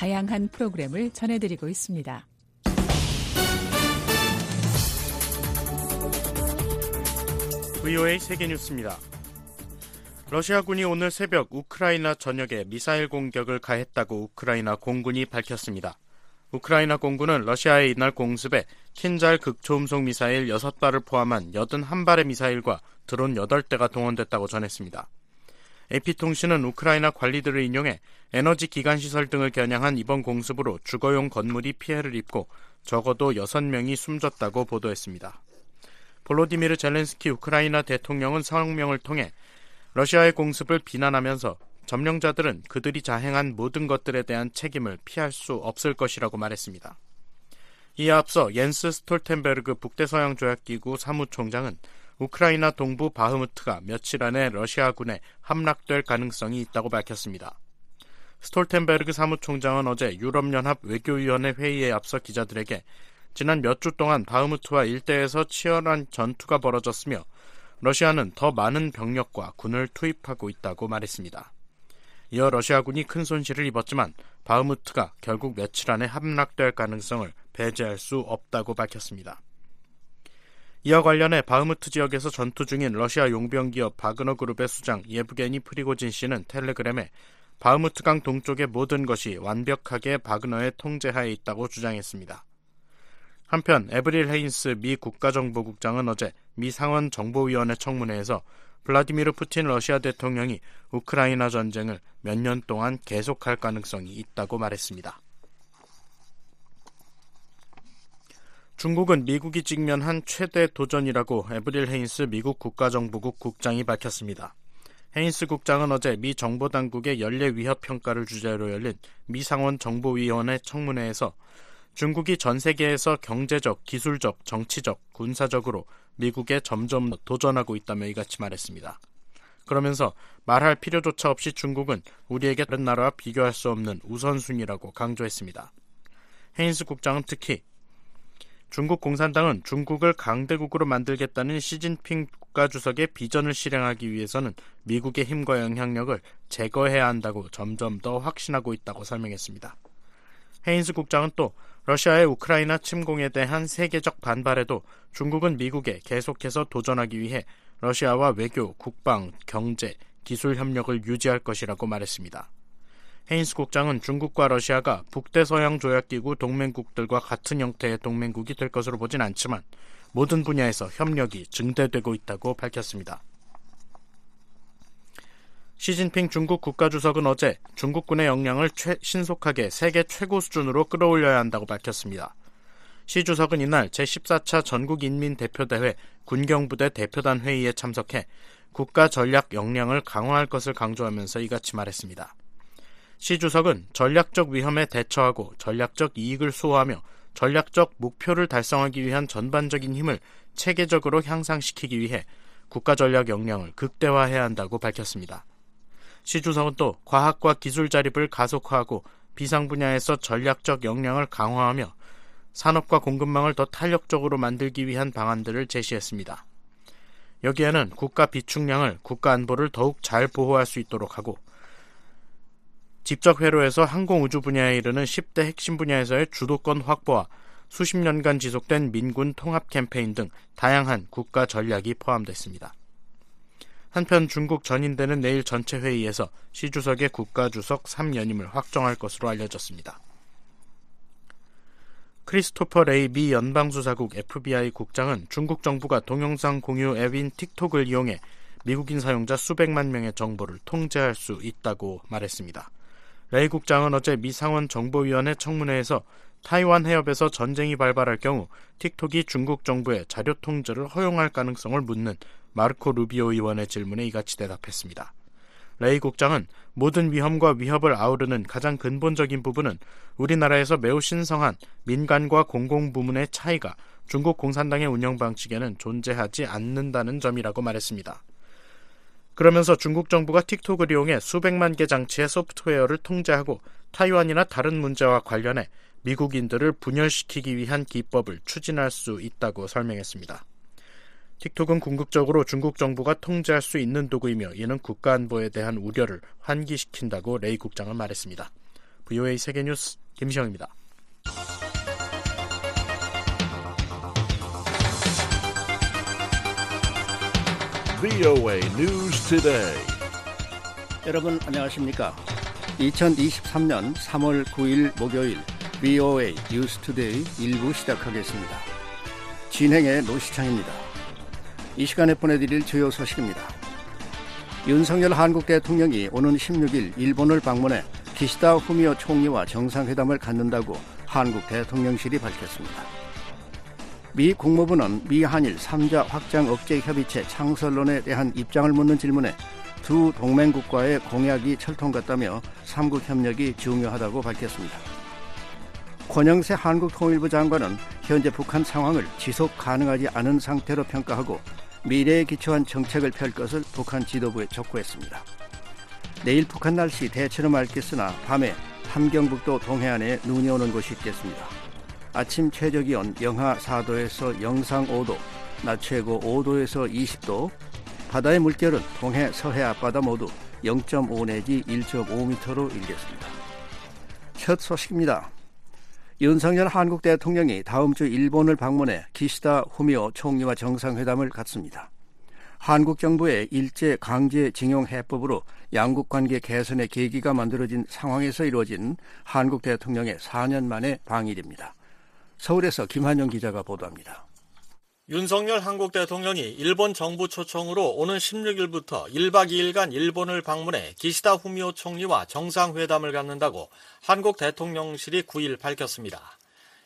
다양한 프로그램을 전해드리고 있습니다. VOA 세계뉴스입니다. 러시아군이 오늘 새벽 우크라이나 전역에 미사일 공격을 가했다고 우크라이나 공군이 밝혔습니다. 우크라이나 공군은 러시아의 이날 공습에 킨잘 극초음속 미사일 6발을 포함한 81발의 미사일과 드론 8대가 동원됐다고 전했습니다. AP통신은 우크라이나 관리들을 인용해 에너지 기관 시설 등을 겨냥한 이번 공습으로 주거용 건물이 피해를 입고 적어도 6명이 숨졌다고 보도했습니다. 볼로디미르 젤렌스키 우크라이나 대통령은 성명을 통해 러시아의 공습을 비난하면서 점령자들은 그들이 자행한 모든 것들에 대한 책임을 피할 수 없을 것이라고 말했습니다. 이에 앞서 옌스 스톨텐베르그 북대서양 조약기구 사무총장은 우크라이나 동부 바흐무트가 며칠 안에 러시아군에 함락될 가능성이 있다고 밝혔습니다. 스톨텐베르그 사무총장은 어제 유럽연합 외교위원회 회의에 앞서 기자들에게 지난 몇 주 동안 바흐무트와 일대에서 치열한 전투가 벌어졌으며 러시아는 더 많은 병력과 군을 투입하고 있다고 말했습니다. 이어 러시아군이 큰 손실을 입었지만 바흐무트가 결국 며칠 안에 함락될 가능성을 배제할 수 없다고 밝혔습니다. 이와 관련해 바흐무트 지역에서 전투 중인 러시아 용병 기업 바그너 그룹의 수장 예브게니 프리고진 씨는 텔레그램에 바흐무트강 동쪽의 모든 것이 완벽하게 바그너의 통제하에 있다고 주장했습니다. 한편 에브릴 헤인스 미 국가정보국장은 어제 미 상원 정보위원회 청문회에서 블라디미르 푸틴 러시아 대통령이 우크라이나 전쟁을 몇 년 동안 계속할 가능성이 있다고 말했습니다. 중국은 미국이 직면한 최대 도전이라고 에브릴 헤인스 미국 국가정보국 국장이 밝혔습니다. 헤인스 국장은 어제 미 정보당국의 연례 위협 평가를 주제로 열린 미 상원 정보위원회 청문회에서 중국이 전 세계에서 경제적, 기술적, 정치적, 군사적으로 미국에 점점 도전하고 있다며 이같이 말했습니다. 그러면서 말할 필요조차 없이 중국은 우리에게 다른 나라와 비교할 수 없는 우선순위라고 강조했습니다. 헤인스 국장은 특히 중국 공산당은 중국을 강대국으로 만들겠다는 시진핑 국가주석의 비전을 실행하기 위해서는 미국의 힘과 영향력을 제거해야 한다고 점점 더 확신하고 있다고 설명했습니다. 헤인스 국장은 또 러시아의 우크라이나 침공에 대한 세계적 반발에도 중국은 미국에 계속해서 도전하기 위해 러시아와 외교, 국방, 경제, 기술 협력을 유지할 것이라고 말했습니다. 헤인스 국장은 중국과 러시아가 북대서양 조약기구 동맹국들과 같은 형태의 동맹국이 될 것으로 보진 않지만 모든 분야에서 협력이 증대되고 있다고 밝혔습니다. 시진핑 중국 국가주석은 어제 중국군의 역량을 최, 신속하게 세계 최고 수준으로 끌어올려야 한다고 밝혔습니다. 시 주석은 이날 제14차 전국인민대표대회 군경부대 대표단 회의에 참석해 국가 전략 역량을 강화할 것을 강조하면서 이같이 말했습니다. 시 주석은 전략적 위험에 대처하고 전략적 이익을 수호하며 전략적 목표를 달성하기 위한 전반적인 힘을 체계적으로 향상시키기 위해 국가 전략 역량을 극대화해야 한다고 밝혔습니다. 시 주석은 또 과학과 기술 자립을 가속화하고 비상 분야에서 전략적 역량을 강화하며 산업과 공급망을 더 탄력적으로 만들기 위한 방안들을 제시했습니다. 여기에는 국가 비축량을 국가 안보를 더욱 잘 보호할 수 있도록 하고 직접 회로에서 항공우주 분야에 이르는 10대 핵심 분야에서의 주도권 확보와 수십 년간 지속된 민군 통합 캠페인 등 다양한 국가 전략이 포함됐습니다. 한편 중국 전인대는 내일 전체 회의에서 시 주석의 국가 주석 3연임을 확정할 것으로 알려졌습니다. 크리스토퍼 레이 미 연방수사국 FBI 국장은 중국 정부가 동영상 공유 앱인 틱톡을 이용해 미국인 사용자 수백만 명의 정보를 통제할 수 있다고 말했습니다. 레이 국장은 어제 미 상원 정보위원회 청문회에서 타이완 해협에서 전쟁이 발발할 경우 틱톡이 중국 정부의 자료 통제를 허용할 가능성을 묻는 마르코 루비오 의원의 질문에 이같이 대답했습니다. 레이 국장은 모든 위험과 위협을 아우르는 가장 근본적인 부분은 우리나라에서 매우 신성한 민간과 공공부문의 차이가 중국 공산당의 운영 방식에는 존재하지 않는다는 점이라고 말했습니다. 그러면서 중국 정부가 틱톡을 이용해 수백만 개 장치의 소프트웨어를 통제하고 타이완이나 다른 문제와 관련해 미국인들을 분열시키기 위한 기법을 추진할 수 있다고 설명했습니다. 틱톡은 궁극적으로 중국 정부가 통제할 수 있는 도구이며 이는 국가 안보에 대한 우려를 환기시킨다고 레이 국장은 말했습니다. VOA 세계뉴스 김시영입니다. VOA News Today. 여러분 안녕하십니까? 2023년 3월 9일 목요일 VOA 뉴스 투데이 1부 시작하겠습니다. 진행의 노시창입니다. 이 시간에 보내드릴 주요 소식입니다. 윤석열 한국 대통령이 오는 16일 일본을 방문해 기시다 후미오 총리와 정상회담을 갖는다고 한국 대통령실이 밝혔습니다. 미 국무부는 미 한일 3자 확장 억제 협의체 창설론에 대한 입장을 묻는 질문에 두 동맹국과의 공약이 철통같다며 삼국 협력이 중요하다고 밝혔습니다. 권영세 한국통일부 장관은 현재 북한 상황을 지속 가능하지 않은 상태로 평가하고 미래에 기초한 정책을 펼 것을 북한 지도부에 촉구했습니다. 내일 북한 날씨 대체로 맑겠으나 밤에 함경북도 동해안에 눈이 오는 곳이 있겠습니다. 아침 최저 기온 영하 4도에서 영상 5도, 낮 최고 5도에서 20도, 바다의 물결은 동해 서해 앞바다 모두 0.5 내지 1.5m로 일겠습니다. 첫 소식입니다. 윤석열 한국 대통령이 다음 주 일본을 방문해 기시다 후미오 총리와 정상회담을 갖습니다. 한국 정부의 일제 강제 징용 해법으로 양국 관계 개선의 계기가 만들어진 상황에서 이루어진 한국 대통령의 4년 만의 방일입니다. 서울에서 김한영 기자가 보도합니다. 윤석열 한국 대통령이 일본 정부 초청으로 오는 16일부터 1박 2일간 일본을 방문해 기시다 후미오 총리와 정상회담을 갖는다고 한국 대통령실이 9일 밝혔습니다.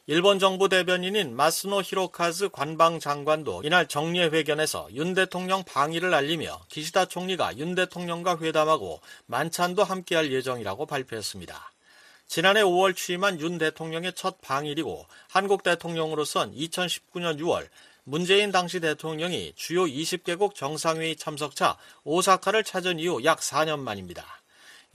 일본 정부 대변인인 마스노 히로카즈 관방 장관도 이날 정례회견에서 윤 대통령 방위를 알리며 기시다 총리가 윤 대통령과 회담하고 만찬도 함께할 예정이라고 발표했습니다. 지난해 5월 취임한 윤 대통령의 첫 방일이고 한국 대통령으로선 2019년 6월 문재인 당시 대통령이 주요 20개국 정상회의 참석차 오사카를 찾은 이후 약 4년 만입니다.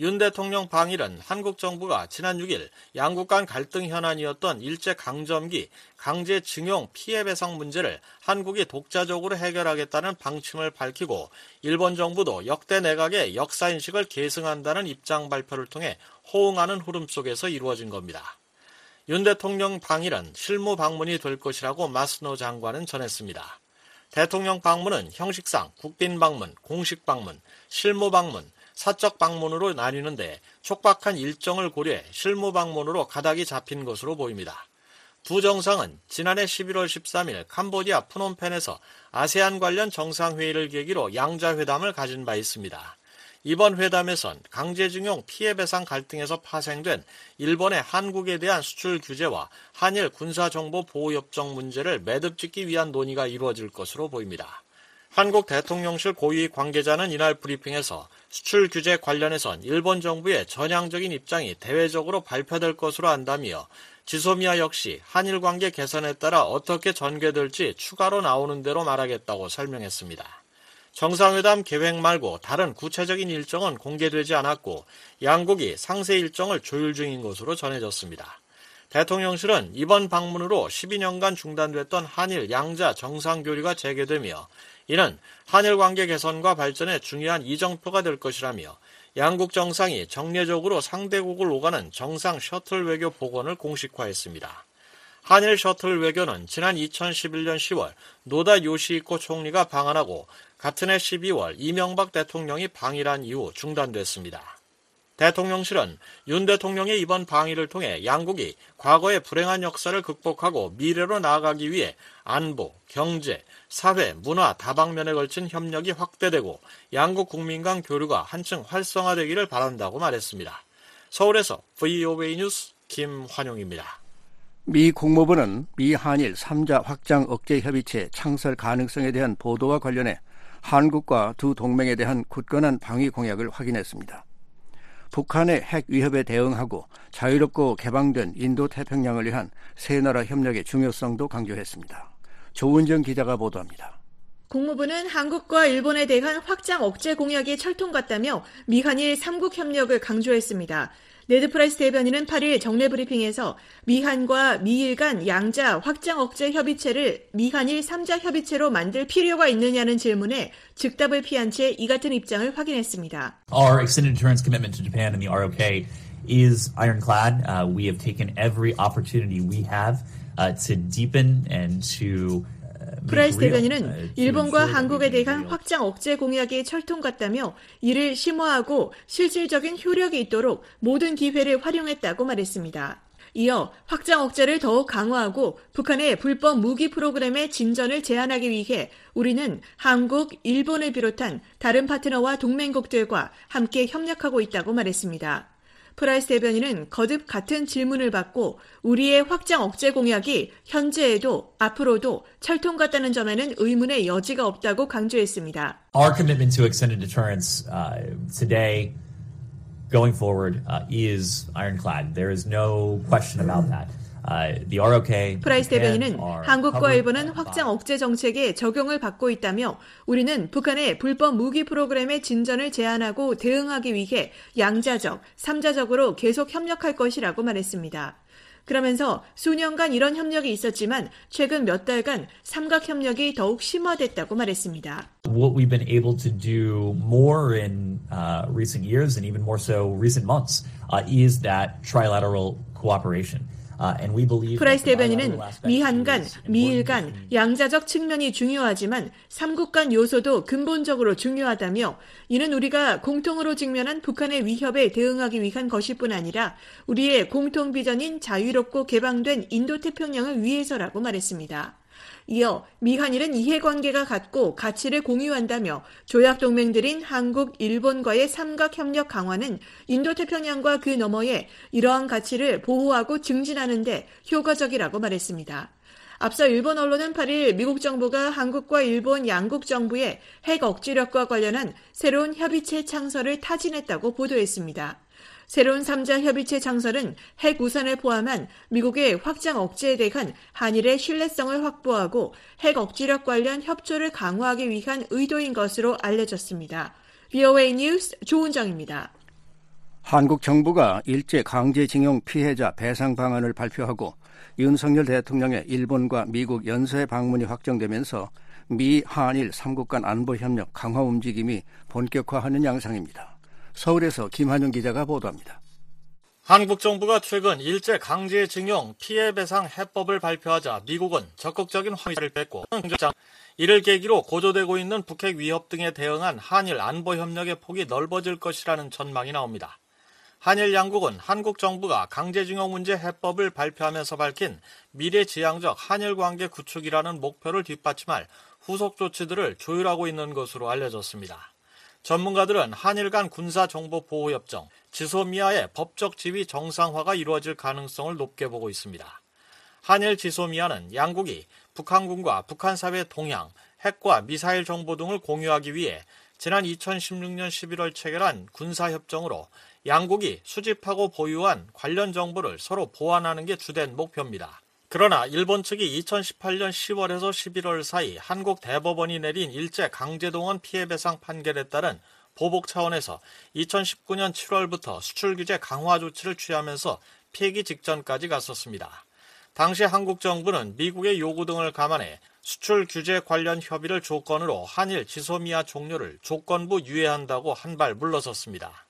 윤 대통령 방일은 한국 정부가 지난 6일 양국 간 갈등 현안이었던 일제 강점기 강제 징용 피해 배상 문제를 한국이 독자적으로 해결하겠다는 방침을 밝히고 일본 정부도 역대 내각의 역사 인식을 계승한다는 입장 발표를 통해 호응하는 흐름 속에서 이루어진 겁니다. 윤 대통령 방일은 실무 방문이 될 것이라고 마스노 장관은 전했습니다. 대통령 방문은 형식상 국빈 방문, 공식 방문, 실무 방문, 사적 방문으로 나뉘는데 촉박한 일정을 고려해 실무 방문으로 가닥이 잡힌 것으로 보입니다. 두 정상은 지난해 11월 13일 캄보디아 프놈펜에서 아세안 관련 정상회의를 계기로 양자회담을 가진 바 있습니다. 이번 회담에선 강제징용 피해배상 갈등에서 파생된 일본의 한국에 대한 수출 규제와 한일 군사정보 보호협정 문제를 매듭짓기 위한 논의가 이루어질 것으로 보입니다. 한국 대통령실 고위 관계자는 이날 브리핑에서 수출 규제 관련해선 일본 정부의 전향적인 입장이 대외적으로 발표될 것으로 안다며 지소미아 역시 한일 관계 개선에 따라 어떻게 전개될지 추가로 나오는 대로 말하겠다고 설명했습니다. 정상회담 계획 말고 다른 구체적인 일정은 공개되지 않았고 양국이 상세 일정을 조율 중인 것으로 전해졌습니다. 대통령실은 이번 방문으로 12년간 중단됐던 한일 양자 정상교류가 재개되며 이는 한일 관계 개선과 발전에 중요한 이정표가 될 것이라며 양국 정상이 정례적으로 상대국을 오가는 정상 셔틀 외교 복원을 공식화했습니다. 한일 셔틀 외교는 지난 2011년 10월 노다 요시히코 총리가 방한하고 같은 해 12월 이명박 대통령이 방일한 이후 중단됐습니다. 대통령실은 윤 대통령의 이번 방위를 통해 양국이 과거의 불행한 역사를 극복하고 미래로 나아가기 위해 안보, 경제, 사회, 문화 다방면에 걸친 협력이 확대되고 양국 국민 간 교류가 한층 활성화되기를 바란다고 말했습니다. 서울에서 VOA 뉴스 김환용입니다. 미 국무부는 미 한일 3자 확장 억제 협의체 창설 가능성에 대한 보도와 관련해 한국과 두 동맹에 대한 굳건한 방위 공약을 확인했습니다. 북한의 핵 위협에 대응하고 자유롭고 개방된 인도 태평양을 위한 세 나라 협력의 중요성도 강조했습니다. 조은정 기자가 보도합니다. 국무부는 한국과 일본에 대한 확장 억제 공약이 철통 같다며 미한일 3국 협력을 강조했습니다. 네드 프라이스 대변인은 8일 정례 브리핑에서 미한과 미일 간 양자 확장 억제 협의체를 미한일 3자 협의체로 만들 필요가 있느냐는 질문에 즉답을 피한 채 이 같은 입장을 확인했습니다. Our extended deterrence commitment to Japan and the ROK is ironclad. Uh, we have taken every opportunity we have uh, to deepen and to 프라이스 대변인은 일본과 한국에 대한 확장 억제 공약이 철통 같다며 이를 심화하고 실질적인 효력이 있도록 모든 기회를 활용했다고 말했습니다. 이어 확장 억제를 더욱 강화하고 북한의 불법 무기 프로그램의 진전을 제한하기 위해 우리는 한국, 일본을 비롯한 다른 파트너와 동맹국들과 함께 협력하고 있다고 말했습니다. 프라이스 대변인은 거듭 같은 질문을 받고 우리의 확장 억제 공약이 현재에도 앞으로도 철통 같다는 점에는 의문의 여지가 없다고 강조했습니다. Our commitment to extended deterrence uh, today going forward uh, is ironclad. There is no question about that. 프라이스 대변인은 한국과 일본은 확장 억제 정책에 적용을 받고 있다며 우리는 북한의 불법 무기 프로그램의 진전을 제한하고 대응하기 위해 양자적, 삼자적으로 계속 협력할 것이라고 말했습니다. 그러면서 수년간 이런 협력이 있었지만 최근 몇 달간 삼각 협력이 더욱 심화됐다고 말했습니다. What we've been able to do more in uh, recent years and even more so recent months uh, is that trilateral cooperation. 프라이스 대변인은 미한 간, 미일 간 양자적 측면이 중요하지만 삼국 간 요소도 근본적으로 중요하다며 이는 우리가 공통으로 직면한 북한의 위협에 대응하기 위한 것일 뿐 아니라 우리의 공통 비전인 자유롭고 개방된 인도태평양을 위해서라고 말했습니다. 이어 미한일은 이해관계가 같고 가치를 공유한다며 조약 동맹들인 한국, 일본과의 삼각 협력 강화는 인도태평양과 그 너머에 이러한 가치를 보호하고 증진하는 데 효과적이라고 말했습니다. 앞서 일본 언론은 8일 미국 정부가 한국과 일본 양국 정부의 핵 억지력과 관련한 새로운 협의체 창설을 타진했다고 보도했습니다. 새로운 3자 협의체 창설은 핵 우산을 포함한 미국의 확장 억제에 대한 한일의 신뢰성을 확보하고 핵 억지력 관련 협조를 강화하기 위한 의도인 것으로 알려졌습니다. VOA 뉴스 조은정입니다. 한국 정부가 일제 강제징용 피해자 배상 방안을 발표하고 윤석열 대통령의 일본과 미국 연쇄 방문이 확정되면서 미, 한일 3국 간 안보 협력 강화 움직임이 본격화하는 양상입니다. 서울에서 김한영 기자가 보도합니다. 한국 정부가 최근 일제 강제 징용 피해 배상 해법을 발표하자 미국은 적극적인 화의를 뺐고 이를 계기로 고조되고 있는 북핵 위협 등에 대응한 한일 안보 협력의 폭이 넓어질 것이라는 전망이 나옵니다. 한일 양국은 한국 정부가 강제징용 문제 해법을 발표하면서 밝힌 미래지향적 한일 관계 구축이라는 목표를 뒷받침할 후속 조치들을 조율하고 있는 것으로 알려졌습니다. 전문가들은 한일 간 군사정보보호협정, 지소미아의 법적 지위 정상화가 이루어질 가능성을 높게 보고 있습니다. 한일 지소미아는 양국이 북한군과 북한 사회 동향, 핵과 미사일 정보 등을 공유하기 위해 지난 2016년 11월 체결한 군사협정으로 양국이 수집하고 보유한 관련 정보를 서로 보완하는 게 주된 목표입니다. 그러나 일본 측이 2018년 10월에서 11월 사이 한국 대법원이 내린 일제 강제동원 피해배상 판결에 따른 보복 차원에서 2019년 7월부터 수출 규제 강화 조치를 취하면서 폐기 직전까지 갔었습니다. 당시 한국 정부는 미국의 요구 등을 감안해 수출 규제 관련 협의를 조건으로 한일 지소미아 종료를 조건부 유예한다고 한발 물러섰습니다.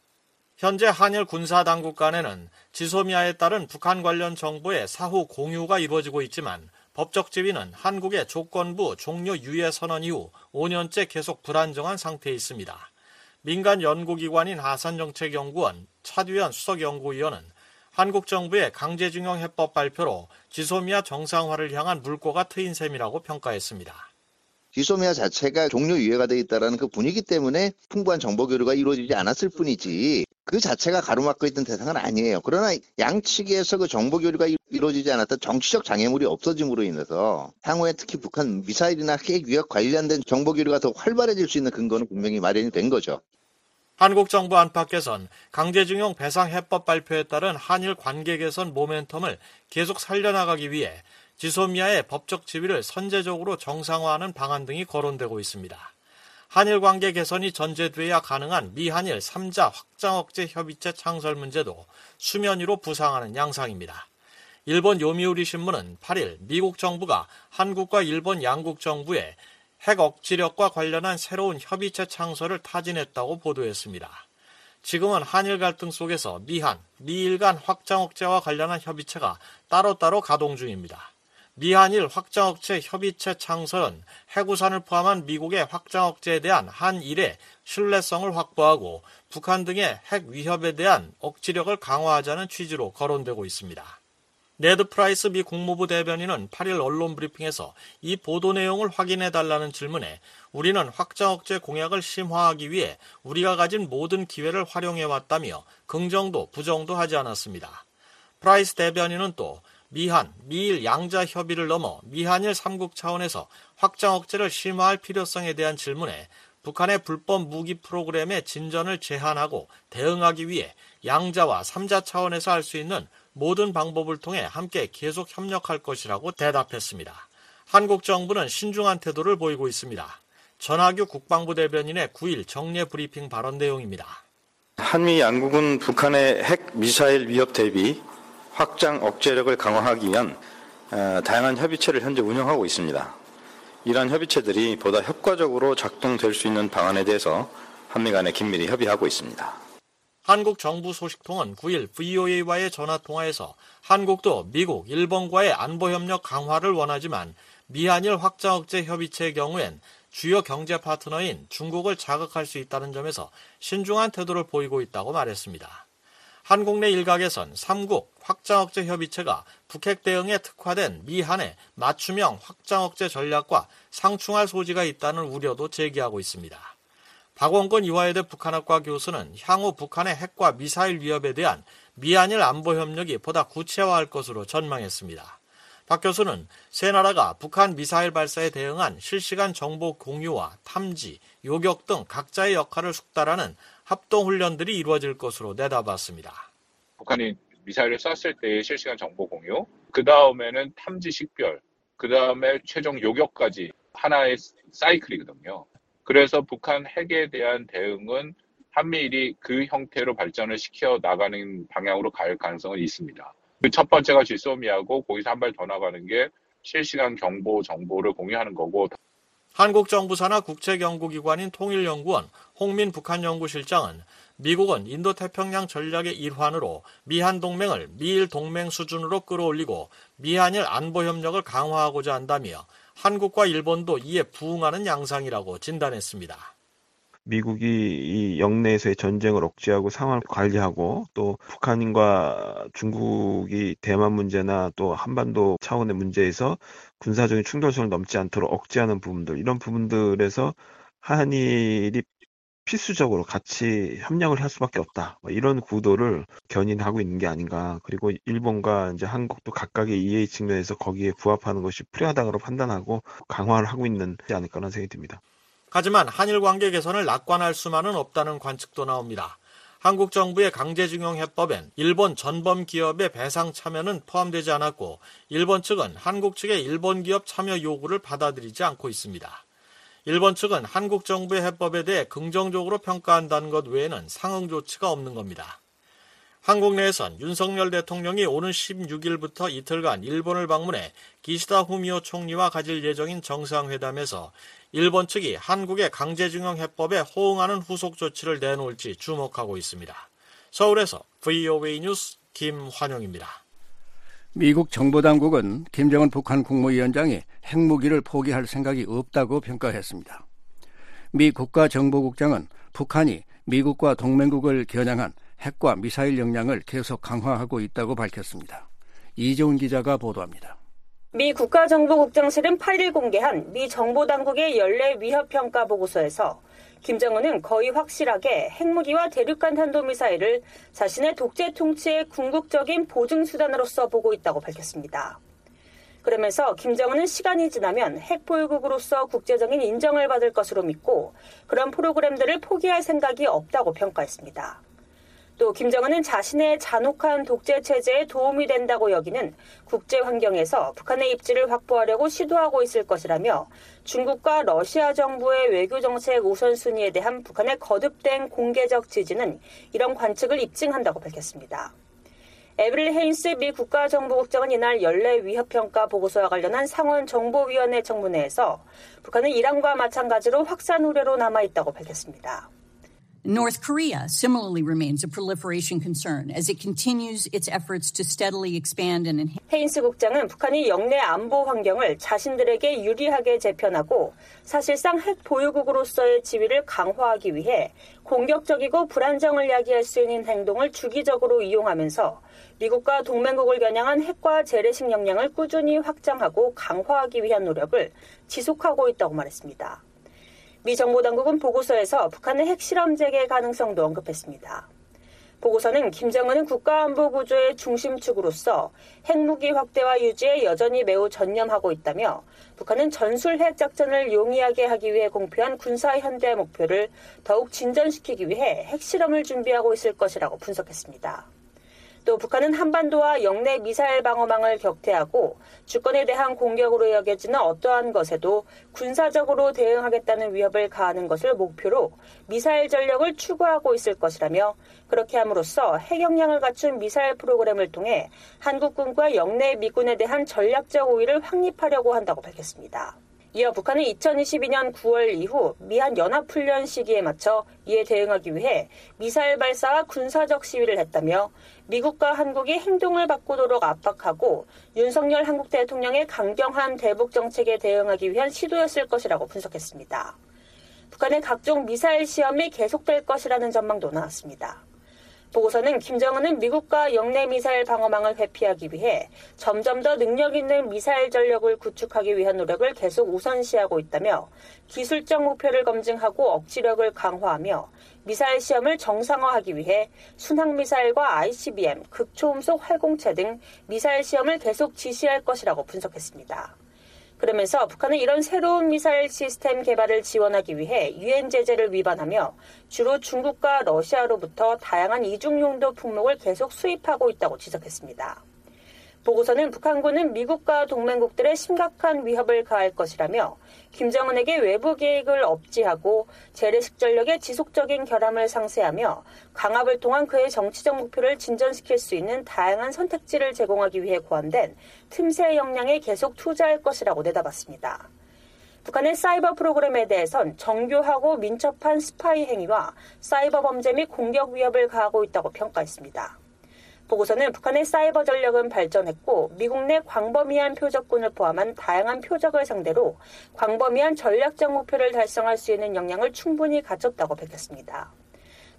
현재 한일 군사 당국 간에는 지소미아에 따른 북한 관련 정보의 사후 공유가 이루어지고 있지만 법적 지위는 한국의 조건부 종료 유예 선언 이후 5년째 계속 불안정한 상태에 있습니다. 민간 연구기관인 하산정책연구원 차두현 수석연구위원은 한국 정부의 강제징용 해법 발표로 지소미아 정상화를 향한 물꼬가 트인 셈이라고 평가했습니다. 지소미아 자체가 종료 유예가 돼 있다라는 그 분위기 때문에 풍부한 정보 교류가 이루어지지 않았을 뿐이지 그 자체가 가로막고 있던 대상은 아니에요. 그러나 양측에서 그 정보 교류가 이루어지지 않았던 정치적 장애물이 없어짐으로 인해서 향후에 특히 북한 미사일이나 핵 위협 관련된 정보 교류가 더 활발해질 수 있는 근거는 분명히 마련이 된 거죠. 한국 정부 안팎에선 강제징용 배상 해법 발표에 따른 한일 관계 개선 모멘텀을 계속 살려나가기 위해 지소미아의 법적 지위를 선제적으로 정상화하는 방안 등이 거론되고 있습니다. 한일 관계 개선이 전제돼야 가능한 미한일 3자 확장 억제 협의체 창설 문제도 수면 위로 부상하는 양상입니다. 일본 요미우리 신문은 8일 미국 정부가 한국과 일본 양국 정부에 핵 억지력과 관련한 새로운 협의체 창설을 타진했다고 보도했습니다. 지금은 한일 갈등 속에서 미한, 미일 간 확장 억제와 관련한 협의체가 따로따로 가동 중입니다. 미한일 확장 억제 협의체 창설은 핵우산을 포함한 미국의 확장 억제에 대한 한일의 신뢰성을 확보하고 북한 등의 핵 위협에 대한 억지력을 강화하자는 취지로 거론되고 있습니다. 네드 프라이스 미 국무부 대변인은 8일 언론 브리핑에서 이 보도 내용을 확인해 달라는 질문에 우리는 확장 억제 공약을 심화하기 위해 우리가 가진 모든 기회를 활용해 왔다며 긍정도 부정도 하지 않았습니다. 프라이스 대변인은 또 미한, 미일 양자 협의를 넘어 미한일 3국 차원에서 확장 억제를 심화할 필요성에 대한 질문에 북한의 불법 무기 프로그램의 진전을 제한하고 대응하기 위해 양자와 3자 차원에서 할 수 있는 모든 방법을 통해 함께 계속 협력할 것이라고 대답했습니다. 한국 정부는 신중한 태도를 보이고 있습니다. 전하규 국방부 대변인의 9일 정례 브리핑 발언 내용입니다. 한미 양국은 북한의 핵 미사일 위협 대비 확장 억제력을 강화하기 위한 어, 다양한 협의체를 현재 운영하고 있습니다. 이러한 협의체들이 보다 효과적으로 작동될 수 있는 방안에 대해서 한미 간에 긴밀히 협의하고 있습니다. 한국 정부 소식통은 9일 VOA와의 전화 통화에서 한국도 미국, 일본과의 안보 협력 강화를 원하지만 미한일 확장 억제 협의체의 경우엔 주요 경제 파트너인 중국을 자극할 수 있다는 점에서 신중한 태도를 보이고 있다고 말했습니다. 한국 내 일각에선 3국 확장 억제 협의체가 북핵 대응에 특화된 미한의 맞춤형 확장 억제 전략과 상충할 소지가 있다는 우려도 제기하고 있습니다. 박원건 이화여대 북한학과 교수는 향후 북한의 핵과 미사일 위협에 대한 미한일 안보 협력이 보다 구체화할 것으로 전망했습니다. 박 교수는 세 나라가 북한 미사일 발사에 대응한 실시간 정보 공유와 탐지, 요격 등 각자의 역할을 숙달하는 합동 훈련들이 이루어질 것으로 내다봤습니다. 북한이 미사일을 쐈을 때의 실시간 정보 공유, 그 다음에는 탐지 식별, 그 다음에 최종 요격까지 하나의 사이클이거든요. 그래서 북한 핵에 대한 대응은 한미일이 그 형태로 발전을 시켜 나가는 방향으로 갈 가능성은 있습니다. 그 첫 번째가 지소미하고 거기서 한 발 더 나가는 게 실시간 경보 정보를 공유하는 거고 한국 정부 산하 국책연구기관인 통일연구원 홍민 북한 연구실장은 미국은 인도태평양 전략의 일환으로 미한 동맹을 미일 동맹 수준으로 끌어올리고 미한일 안보 협력을 강화하고자 한다며 한국과 일본도 이에 부응하는 양상이라고 진단했습니다. 미국이 이 영내에서의 전쟁을 억제하고 상황을 관리하고 또 북한과 중국이 대만 문제나 또 한반도 차원의 문제에서 군사적인 충돌선을 넘지 않도록 억제하는 부분들 이런 부분들에서 한일이 필수적으로 같이 협력을 할 수밖에 없다. 뭐 이런 구도를 견인하고 있는 게 아닌가. 그리고 일본과 이제 한국도 각각의 이해 측면에서 거기에 부합하는 것이 필요하다고 판단하고 강화를 하고 있는 지 않을까라는 생각이 듭니다. 하지만 한일 관계 개선을 낙관할 수만은 없다는 관측도 나옵니다. 한국 정부의 강제징용 해법엔 일본 전범 기업의 배상 참여는 포함되지 않았고 일본 측은 한국 측의 일본 기업 참여 요구를 받아들이지 않고 있습니다. 일본 측은 한국 정부의 해법에 대해 긍정적으로 평가한다는 것 외에는 상응 조치가 없는 겁니다. 한국 내에선 윤석열 대통령이 오는 16일부터 이틀간 일본을 방문해 기시다 후미오 총리와 가질 예정인 정상회담에서 일본 측이 한국의 강제징용 해법에 호응하는 후속 조치를 내놓을지 주목하고 있습니다. 서울에서 VOA 뉴스 김환영입니다. 미국 정보당국은 김정은 북한 국무위원장이 핵무기를 포기할 생각이 없다고 평가했습니다. 미 국가정보국장은 북한이 미국과 동맹국을 겨냥한 핵과 미사일 역량을 계속 강화하고 있다고 밝혔습니다. 이재훈 기자가 보도합니다. 미 국가정보국장실은 8일 공개한 미 정보당국의 연례 위협평가 보고서에서 김정은은 거의 확실하게 핵무기와 대륙간 탄도미사일을 자신의 독재 통치의 궁극적인 보증수단으로서 보고 있다고 밝혔습니다. 그러면서 김정은은 시간이 지나면 핵보유국으로서 국제적인 인정을 받을 것으로 믿고 그런 프로그램들을 포기할 생각이 없다고 평가했습니다. 또 김정은은 자신의 잔혹한 독재 체제에 도움이 된다고 여기는 국제 환경에서 북한의 입지를 확보하려고 시도하고 있을 것이라며 중국과 러시아 정부의 외교 정책 우선순위에 대한 북한의 거듭된 공개적 지지는 이런 관측을 입증한다고 밝혔습니다. 에브릴 헤인스 미 국가정보국장은 이날 연례 위협평가 보고서와 관련한 상원 정보위원회 청문회에서 북한은 이란과 마찬가지로 확산 우려로 남아있다고 밝혔습니다. North Korea similarly remains a proliferation concern as it continues its efforts to steadily expand and enhance. 헤인스 국장은 북한이 영내 안보 환경을 자신들에게 유리하게 재편하고 사실상 핵 보유국으로서의 지위를 강화하기 위해 공격적이고 불안정을 야기할 수 있는 행동을 주기적으로 이용하면서 미국과 동맹국을 겨냥한 핵과 재래식 역량을 꾸준히 확장하고 강화하기 위한 노력을 지속하고 있다고 말했습니다. 미 정보당국은 보고서에서 북한의 핵실험 재개 가능성도 언급했습니다. 보고서는 김정은은 국가안보 구조의 중심축으로서 핵무기 확대와 유지에 여전히 매우 전념하고 있다며 북한은 전술 핵 작전을 용이하게 하기 위해 공표한 군사 현대 목표를 더욱 진전시키기 위해 핵실험을 준비하고 있을 것이라고 분석했습니다. 또 북한은 한반도와 영내 미사일 방어망을 격퇴하고 주권에 대한 공격으로 여겨지는 어떠한 것에도 군사적으로 대응하겠다는 위협을 가하는 것을 목표로 미사일 전력을 추구하고 있을 것이라며 그렇게 함으로써 핵역량을 갖춘 미사일 프로그램을 통해 한국군과 영내 미군에 대한 전략적 우위를 확립하려고 한다고 밝혔습니다. 이어 북한은 2022년 9월 이후 미한 연합훈련 시기에 맞춰 이에 대응하기 위해 미사일 발사와 군사적 시위를 했다며 미국과 한국이 행동을 바꾸도록 압박하고 윤석열 한국 대통령의 강경한 대북 정책에 대응하기 위한 시도였을 것이라고 분석했습니다. 북한의 각종 미사일 시험이 계속될 것이라는 전망도 나왔습니다. 보고서는 김정은은 미국과 영내 미사일 방어망을 회피하기 위해 점점 더 능력 있는 미사일 전력을 구축하기 위한 노력을 계속 우선시하고 있다며 기술적 목표를 검증하고 억지력을 강화하며 미사일 시험을 정상화하기 위해 순항미사일과 ICBM, 극초음속 활공체 등 미사일 시험을 계속 지시할 것이라고 분석했습니다. 그러면서 북한은 이런 새로운 미사일 시스템 개발을 지원하기 위해 유엔 제재를 위반하며 주로 중국과 러시아로부터 다양한 이중 용도 품목을 계속 수입하고 있다고 지적했습니다. 보고서는 북한군은 미국과 동맹국들의 심각한 위협을 가할 것이라며 김정은에게 외부 계획을 억지하고 재래식 전력의 지속적인 결함을 상세하며 강압을 통한 그의 정치적 목표를 진전시킬 수 있는 다양한 선택지를 제공하기 위해 고안된 틈새 역량에 계속 투자할 것이라고 내다봤습니다. 북한의 사이버 프로그램에 대해선 정교하고 민첩한 스파이 행위와 사이버 범죄 및 공격 위협을 가하고 있다고 평가했습니다. 보고서는 북한의 사이버 전력은 발전했고 미국 내 광범위한 표적군을 포함한 다양한 표적을 상대로 광범위한 전략적 목표를 달성할 수 있는 역량을 충분히 갖췄다고 밝혔습니다.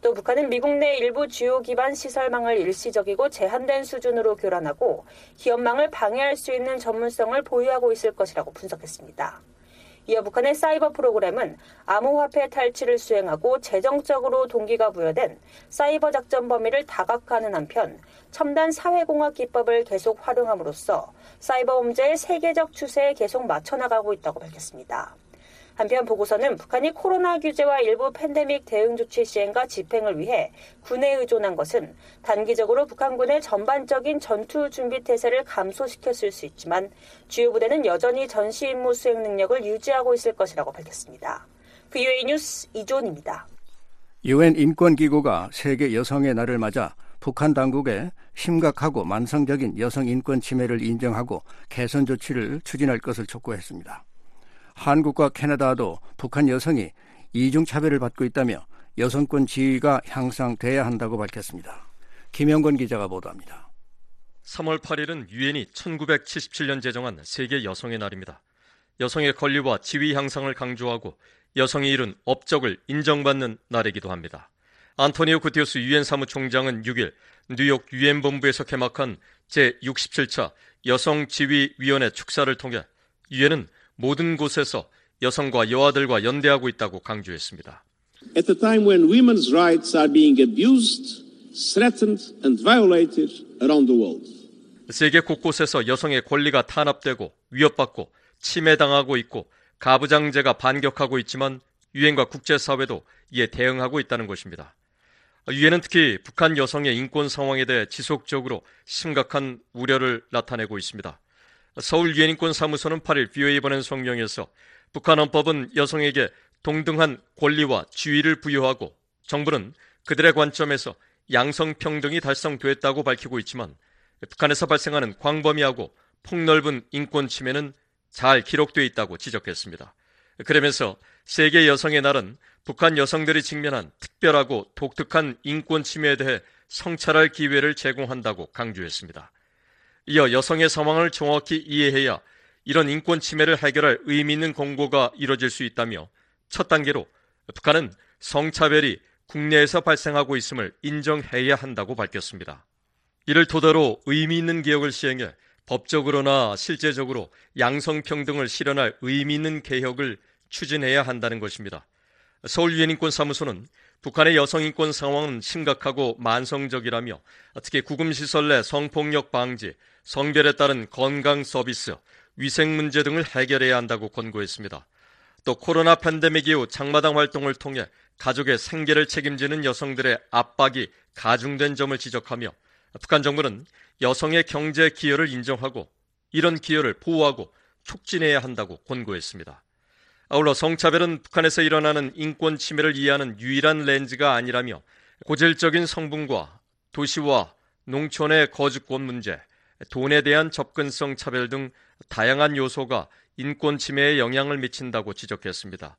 또 북한은 미국 내 일부 주요 기반 시설망을 일시적이고 제한된 수준으로 교란하고 기업망을 방해할 수 있는 전문성을 보유하고 있을 것이라고 분석했습니다. 이어 북한의 사이버 프로그램은 암호화폐 탈취를 수행하고 재정적으로 동기가 부여된 사이버 작전 범위를 다각화하는 한편 첨단 사회공학 기법을 계속 활용함으로써 사이버 범죄의 세계적 추세에 계속 맞춰나가고 있다고 밝혔습니다. 한편 보고서는 북한이 코로나 규제와 일부 팬데믹 대응 조치 시행과 집행을 위해 군에 의존한 것은 단기적으로 북한군의 전반적인 전투 준비 태세를 감소시켰을 수 있지만 주요 부대는 여전히 전시 임무 수행 능력을 유지하고 있을 것이라고 밝혔습니다. VOA 뉴스 이존입니다. 유엔 인권기구가 세계 여성의 날을 맞아 북한 당국에 심각하고 만성적인 여성 인권 침해를 인정하고 개선 조치를 추진할 것을 촉구했습니다. 한국과 캐나다도 북한 여성이 이중 차별을 받고 있다며 여성권 지위가 향상돼야 한다고 밝혔습니다. 김영건 기자가 보도합니다. 3월 8일은 유엔이 1977년 제정한 세계 여성의 날입니다. 여성의 권리와 지위 향상을 강조하고 여성이 이룬 업적을 인정받는 날이기도 합니다. 안토니오 구테우스 유엔 사무총장은 6일 뉴욕 유엔 본부에서 개막한 제67차 여성 지휘위원회 축사를 통해 유엔은 모든 곳에서 여성과 여아들과 연대하고 있다고 강조했습니다. At a time when women's rights are being abused, threatened and violated around the world. 세계 곳곳에서 여성의 권리가 탄압되고 위협받고 침해당하고 있고 가부장제가 반격하고 있지만 유엔과 국제사회도 이에 대응하고 있다는 것입니다. 유엔은 특히 북한 여성의 인권 상황에 대해 지속적으로 심각한 우려를 나타내고 있습니다. 서울 유엔 인권 사무소는 8일 BOA 보낸 성명에서 북한 헌법은 여성에게 동등한 권리와 지위를 부여하고 정부는 그들의 관점에서 양성평등이 달성됐다고 밝히고 있지만 북한에서 발생하는 광범위하고 폭넓은 인권 침해는 잘 기록되어 있다고 지적했습니다. 그러면서 세계 여성의 날은 북한 여성들이 직면한 특별하고 독특한 인권 침해에 대해 성찰할 기회를 제공한다고 강조했습니다. 이어 여성의 상황을 정확히 이해해야 이런 인권 침해를 해결할 의미 있는 공고가 이뤄질 수 있다며 첫 단계로 북한은 성차별이 국내에서 발생하고 있음을 인정해야 한다고 밝혔습니다. 이를 토대로 의미 있는 개혁을 시행해 법적으로나 실제적으로 양성평등을 실현할 의미 있는 개혁을 추진해야 한다는 것입니다. 서울 유엔인권 사무소는 북한의 여성인권 상황은 심각하고 만성적이라며 특히 구금시설 내 성폭력 방지, 성별에 따른 건강 서비스, 위생 문제 등을 해결해야 한다고 권고했습니다. 또 코로나 팬데믹 이후 장마당 활동을 통해 가족의 생계를 책임지는 여성들의 압박이 가중된 점을 지적하며 북한 정부는 여성의 경제 기여를 인정하고 이런 기여를 보호하고 촉진해야 한다고 권고했습니다. 아울러 성차별은 북한에서 일어나는 인권 침해를 이해하는 유일한 렌즈가 아니라며 고질적인 성분과 도시와 농촌의 거주권 문제, 돈에 대한 접근성 차별 등 다양한 요소가 인권 침해에 영향을 미친다고 지적했습니다.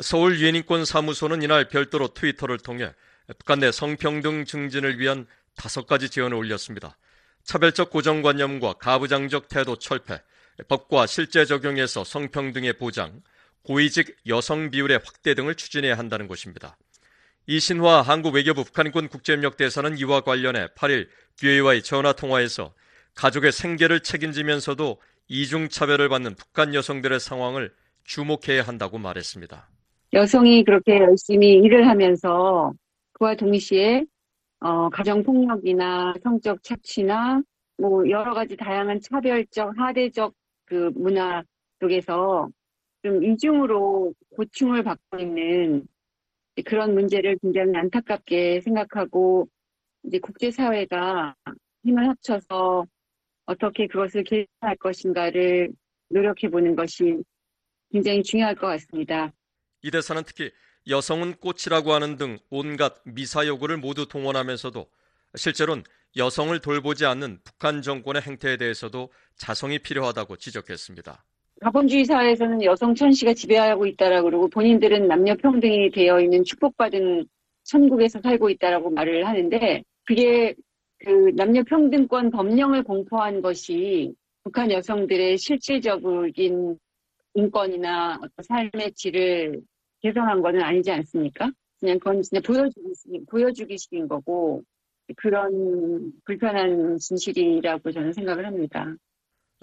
서울 유엔인권 사무소는 이날 별도로 트위터를 통해 북한 내 성평등 증진을 위한 다섯 가지 제언을 올렸습니다. 차별적 고정관념과 가부장적 태도 철폐, 법과 실제 적용에서 성평등의 보장, 고위직 여성 비율의 확대 등을 추진해야 한다는 것입니다. 이신화 한국 외교부 북한인권 국제협력 대사는 이와 관련해 8일 VOA와의 전화 통화에서 가족의 생계를 책임지면서도 이중차별을 받는 북한 여성들의 상황을 주목해야 한다고 말했습니다. 여성이 그렇게 열심히 일을 하면서 그와 동시에 어, 가정폭력이나 성적 착취나 뭐 여러 가지 다양한 차별적, 하대적 그 문화 속에서 좀 이중으로 고충을 받고 있는 그런 문제를 굉장히 안타깝게 생각하고 이제 국제사회가 힘을 합쳐서 어떻게 그것을 개선할 것인가를 노력해 보는 것이 굉장히 중요할 것 같습니다. 이 대사는 특히 여성은 꽃이라고 하는 등 온갖 미사여구를 모두 동원하면서도 실제로는 여성을 돌보지 않는 북한 정권의 행태에 대해서도 자성이 필요하다고 지적했습니다. 자본주의 사회에서는 여성 천시가 지배하고 있다라고 그러고 본인들은 남녀 평등이 되어 있는 축복받은 천국에서 살고 있다라고 말을 하는데 그게 그 남녀 평등권 법령을 공포한 것이 북한 여성들의 실질적인 인권이나 어떤 삶의 질을 개선한 거는 아니지 않습니까? 그냥 그건 진짜 보여주기, 보여주기식인 거고 그런 불편한 진실이라고 저는 생각을 합니다.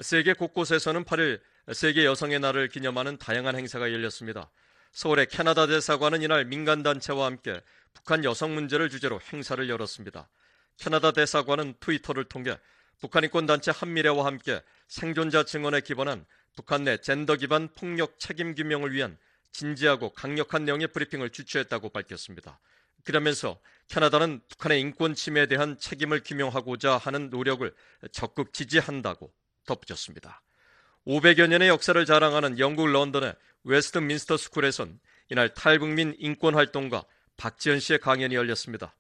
세계 곳곳에서는 8일 세계 여성의 날을 기념하는 다양한 행사가 열렸습니다. 서울의 캐나다 대사관은 이날 민간단체와 함께 북한 여성 문제를 주제로 행사를 열었습니다. 캐나다 대사관은 트위터를 통해 북한 인권단체 한미래와 함께 생존자 증언에 기반한 북한 내 젠더 기반 폭력 책임 규명을 위한 진지하고 강력한 내용의 브리핑을 주최했다고 밝혔습니다. 그러면서 캐나다는 북한의 인권 침해에 대한 책임을 규명하고자 하는 노력을 적극 지지한다고 덧붙였습니다. 500여 년의 역사를 자랑하는 영국 런던의 웨스트민스터 스쿨에선 이날 탈북민 인권 활동가 박지현 씨의 강연이 열렸습니다.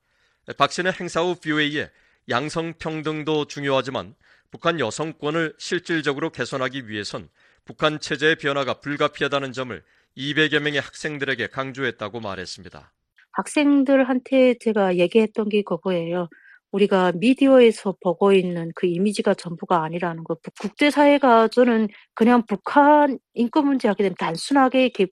박 씨는 행사 후 VOA에 양성평등도 중요하지만 북한 여성권을 실질적으로 개선하기 위해선 북한 체제의 변화가 불가피하다는 점을 200여 명의 학생들에게 강조했다고 말했습니다. 학생들한테 제가 얘기했던 게 그거예요. 우리가 미디어에서 보고 있는 그 이미지가 전부가 아니라는 거. 국제사회가 저는 그냥 북한 인권 문제 하게 되면 단순하게 이렇게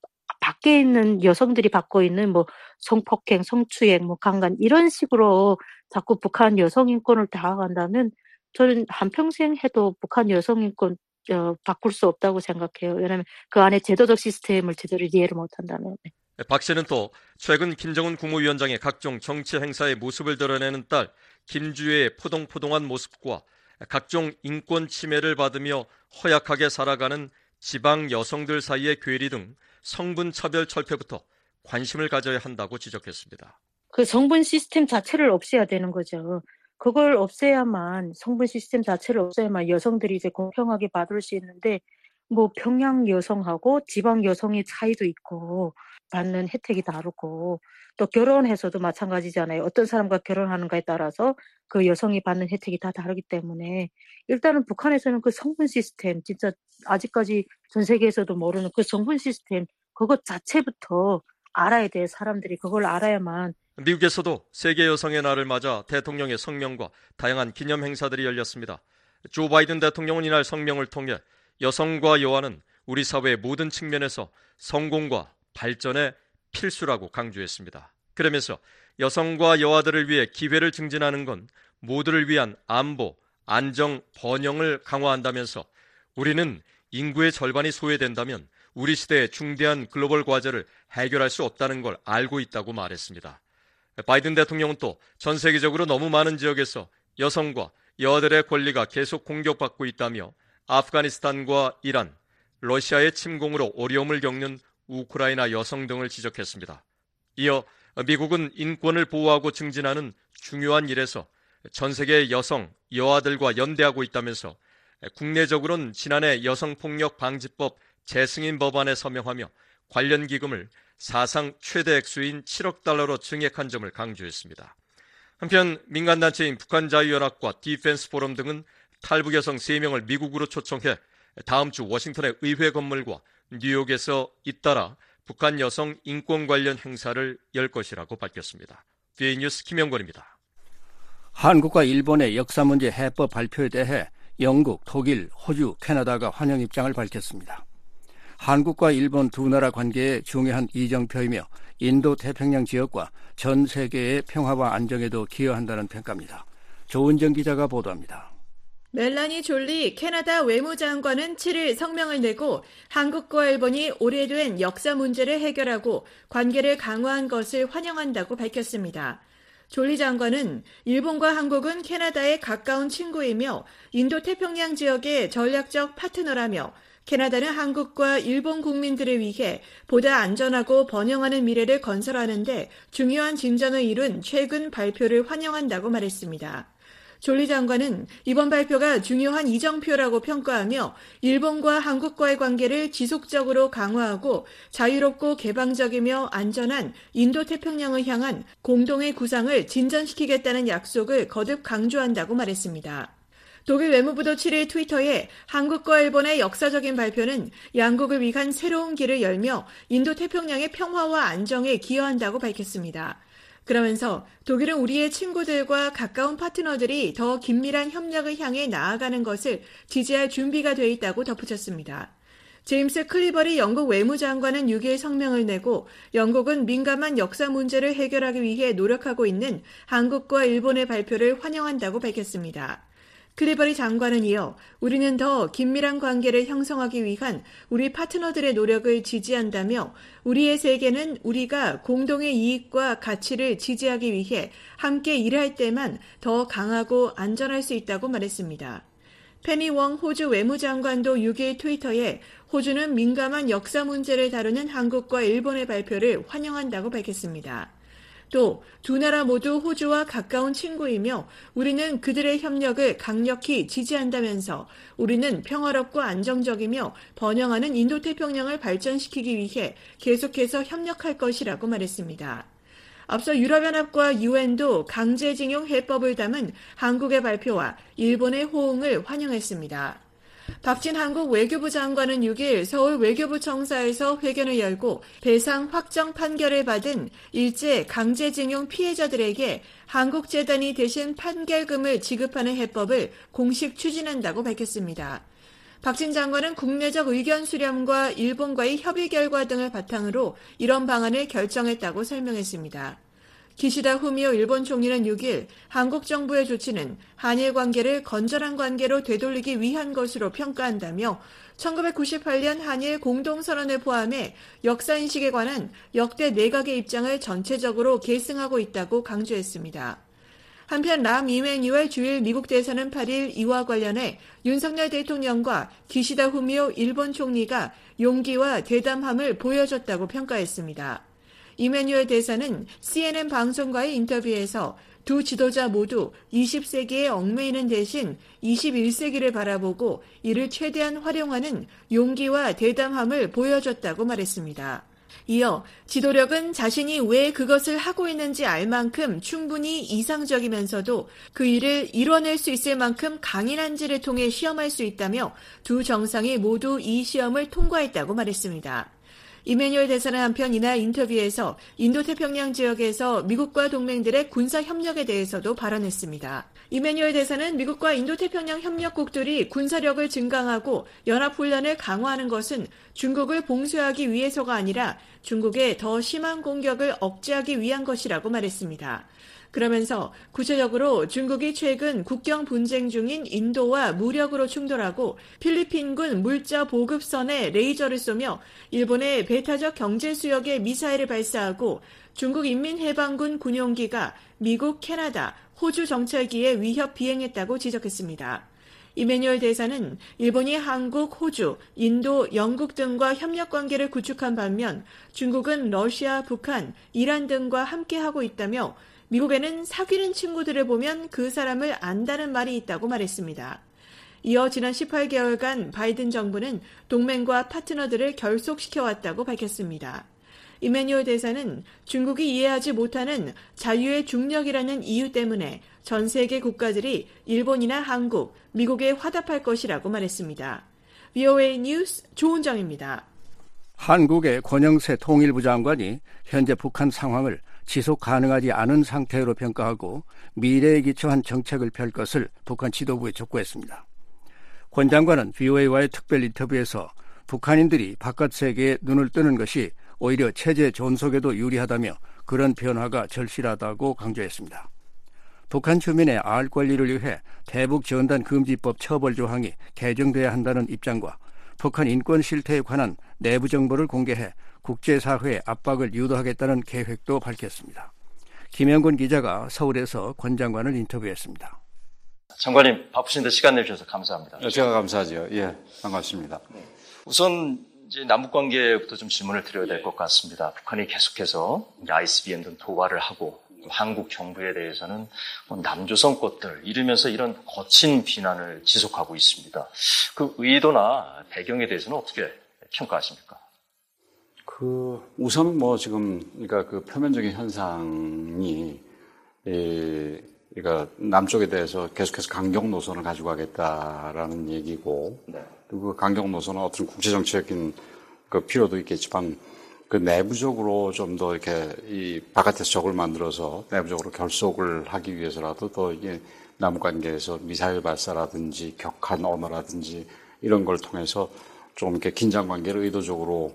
밖에 있는 여성들이 받고 있는 뭐 성폭행, 성추행, 뭐 강간 이런 식으로 자꾸 북한 여성 인권을 다가간다면 저는 한평생 해도 북한 여성 인권 어, 바꿀 수 없다고 생각해요. 왜냐하면 그 안에 제도적 시스템을 제대로 이해를 못한다면. 네. 박 씨는 또 최근 김정은 국무위원장의 각종 정치 행사의 모습을 드러내는 딸 김주혜의 포동포동한 모습과 각종 인권 침해를 받으며 허약하게 살아가는 지방 여성들 사이의 괴리 등 성분 차별 철폐부터 관심을 가져야 한다고 지적했습니다. 그 성분 시스템 자체를 없애야 되는 거죠. 그걸 없애야만 성분 시스템 자체를 없애야만 여성들이 이제 공평하게 받을 수 있는데 뭐 평양 여성하고 지방 여성의 차이도 있고 받는 혜택이 다르고 또 결혼해서도 마찬가지잖아요. 어떤 사람과 결혼하는가에 따라서 그 여성이 받는 혜택이 다 다르기 때문에 일단은 북한에서는 그 성분 시스템 진짜 아직까지 전 세계에서도 모르는 그 성분 시스템 그것 자체부터 알아야 돼 사람들이 그걸 알아야만 미국에서도 세계 여성의 날을 맞아 대통령의 성명과 다양한 기념 행사들이 열렸습니다. 조 바이든 대통령은 이날 성명을 통해 여성과 여아는 우리 사회의 모든 측면에서 성공과 발전의 필수라고 강조했습니다. 그러면서 여성과 여아들을 위해 기회를 증진하는 건 모두를 위한 안보, 안정, 번영을 강화한다면서 우리는 인구의 절반이 소외된다면 우리 시대의 중대한 글로벌 과제를 해결할 수 없다는 걸 알고 있다고 말했습니다. 바이든 대통령은 또 전 세계적으로 너무 많은 지역에서 여성과 여아들의 권리가 계속 공격받고 있다며 아프가니스탄과 이란, 러시아의 침공으로 어려움을 겪는 우크라이나 여성 등을 지적했습니다. 이어 미국은 인권을 보호하고 증진하는 중요한 일에서 전 세계 여성, 여아들과 연대하고 있다면서 국내적으로는 지난해 여성폭력 방지법 재승인 법안에 서명하며 관련 기금을 사상 최대 액수인 7억 달러로 증액한 점을 강조했습니다. 한편 민간단체인 북한자유연합과 디펜스 포럼 등은 탈북 여성 3명을 미국으로 초청해 다음 주 워싱턴의 의회 건물과 뉴욕에서 잇따라 북한 여성 인권 관련 행사를 열 것이라고 밝혔습니다. 뒤에 뉴스 김영권입니다. 한국과 일본의 역사 문제 해법 발표에 대해 영국, 독일, 호주, 캐나다가 환영 입장을 밝혔습니다. 한국과 일본 두 나라 관계의 중요한 이정표이며 인도 태평양 지역과 전 세계의 평화와 안정에도 기여한다는 평가입니다. 조은정 기자가 보도합니다. 멜라니 졸리 캐나다 외무장관은 7일 성명을 내고 한국과 일본이 오래된 역사 문제를 해결하고 관계를 강화한 것을 환영한다고 밝혔습니다. 졸리 장관은 일본과 한국은 캐나다의 가까운 친구이며 인도 태평양 지역의 전략적 파트너라며 캐나다는 한국과 일본 국민들을 위해 보다 안전하고 번영하는 미래를 건설하는데 중요한 진전을 이룬 최근 발표를 환영한다고 말했습니다. 졸리 장관은 이번 발표가 중요한 이정표라고 평가하며 일본과 한국과의 관계를 지속적으로 강화하고 자유롭고 개방적이며 안전한 인도 태평양을 향한 공동의 구상을 진전시키겠다는 약속을 거듭 강조한다고 말했습니다. 독일 외무부도 7일 트위터에 한국과 일본의 역사적인 발표는 양국을 위한 새로운 길을 열며 인도 태평양의 평화와 안정에 기여한다고 밝혔습니다. 그러면서 독일은 우리의 친구들과 가까운 파트너들이 더 긴밀한 협력을 향해 나아가는 것을 지지할 준비가 돼 있다고 덧붙였습니다. 제임스 클리버리 영국 외무장관은 6일 성명을 내고 영국은 민감한 역사 문제를 해결하기 위해 노력하고 있는 한국과 일본의 발표를 환영한다고 밝혔습니다. 클리버리 장관은 이어 우리는 더 긴밀한 관계를 형성하기 위한 우리 파트너들의 노력을 지지한다며 우리의 세계는 우리가 공동의 이익과 가치를 지지하기 위해 함께 일할 때만 더 강하고 안전할 수 있다고 말했습니다. 페니 웡 호주 외무장관도 6일 트위터에 호주는 민감한 역사 문제를 다루는 한국과 일본의 발표를 환영한다고 밝혔습니다. 또 두 나라 모두 호주와 가까운 친구이며 우리는 그들의 협력을 강력히 지지한다면서 우리는 평화롭고 안정적이며 번영하는 인도태평양을 발전시키기 위해 계속해서 협력할 것이라고 말했습니다. 앞서 유럽연합과 유엔도 강제징용 해법을 담은 한국의 발표와 일본의 호응을 환영했습니다. 박진 한국 외교부 장관은 6일 서울 외교부 청사에서 회견을 열고 배상 확정 판결을 받은 일제 강제징용 피해자들에게 한국재단이 대신 판결금을 지급하는 해법을 공식 추진한다고 밝혔습니다. 박진 장관은 국내적 의견 수렴과 일본과의 협의 결과 등을 바탕으로 이런 방안을 결정했다고 설명했습니다. 기시다 후미오 일본 총리는 6일 한국 정부의 조치는 한일 관계를 건전한 관계로 되돌리기 위한 것으로 평가한다며 1998년 한일 공동선언을 포함해 역사인식에 관한 역대 내각의 입장을 전체적으로 계승하고 있다고 강조했습니다. 한편 람 이메뉴얼 주일 미국 대사는 8일 이와 관련해 윤석열 대통령과 기시다 후미오 일본 총리가 용기와 대담함을 보여줬다고 평가했습니다. 이메뉴얼 대사는 CNN 방송과의 인터뷰에서 두 지도자 모두 20세기에 얽매이는 대신 21세기를 바라보고 이를 최대한 활용하는 용기와 대담함을 보여줬다고 말했습니다. 이어 지도력은 자신이 왜 그것을 하고 있는지 알 만큼 충분히 이상적이면서도 그 일을 이뤄낼 수 있을 만큼 강인한지를 통해 시험할 수 있다며 두 정상이 모두 이 시험을 통과했다고 말했습니다. 이메뉴얼 대사는 한편 이날 인터뷰에서 인도태평양 지역에서 미국과 동맹들의 군사 협력에 대해서도 발언했습니다. 이메뉴얼 대사는 미국과 인도태평양 협력국들이 군사력을 증강하고 연합훈련을 강화하는 것은 중국을 봉쇄하기 위해서가 아니라 중국의 더 심한 공격을 억제하기 위한 것이라고 말했습니다. 그러면서 구체적으로 중국이 최근 국경 분쟁 중인 인도와 무력으로 충돌하고 필리핀군 물자 보급선에 레이저를 쏘며 일본의 배타적 경제 수역에 미사일을 발사하고 중국 인민해방군 군용기가 미국, 캐나다, 호주 정찰기에 위협 비행했다고 지적했습니다. 이메뉴얼 대사는 일본이 한국, 호주, 인도, 영국 등과 협력 관계를 구축한 반면 중국은 러시아, 북한, 이란 등과 함께하고 있다며 미국에는 사귀는 친구들을 보면 그 사람을 안다는 말이 있다고 말했습니다. 이어 지난 18개월간 바이든 정부는 동맹과 파트너들을 결속시켜왔다고 밝혔습니다. 이메뉴얼 대사는 중국이 이해하지 못하는 자유의 중력이라는 이유 때문에 전 세계 국가들이 일본이나 한국, 미국에 화답할 것이라고 말했습니다. VOA 뉴스 조은정입니다. 한국의 권영세 통일부 장관이 현재 북한 상황을 지속 가능하지 않은 상태로 평가하고 미래에 기초한 정책을 펼 것을 북한 지도부에 촉구했습니다. 권 장관은 VOA와의 특별 인터뷰에서 북한인들이 바깥 세계에 눈을 뜨는 것이 오히려 체제 존속에도 유리하다며 그런 변화가 절실하다고 강조했습니다. 북한 주민의 알 권리를 위해 대북 전단 금지법 처벌 조항이 개정돼야 한다는 입장과 북한 인권 실태에 관한 내부 정보를 공개해 국제사회의 압박을 유도하겠다는 계획도 밝혔습니다. 김영곤 기자가 서울에서 권 장관을 인터뷰했습니다. 장관님 바쁘신데 시간 내주셔서 감사합니다. 네, 제가 감사하죠. 예, 반갑습니다. 우선 이제 남북 관계부터 좀 질문을 드려야 될 것 같습니다. 북한이 계속해서 ICBM 등 도발을 하고 한국 정부에 대해서는 뭐 남조선 것들 이러면서 이런 거친 비난을 지속하고 있습니다. 그 의도나 배경에 대해서는 어떻게 평가하십니까? 그 우선 뭐 지금 그러니까 그 표면적인 현상이 에, 그러니까 남쪽에 대해서 계속해서 강경 노선을 가지고 가겠다라는 얘기고 네. 그리고 그 강경 노선은 어떤 국제 정치적인 그 필요도 있겠지만 그 내부적으로 좀 더 이렇게 이 바깥에서 적을 만들어서 내부적으로 결속을 하기 위해서라도 더 이게 남북 관계에서 미사일 발사라든지 격한 언어라든지 이런 걸 통해서 좀 이렇게 긴장 관계를 의도적으로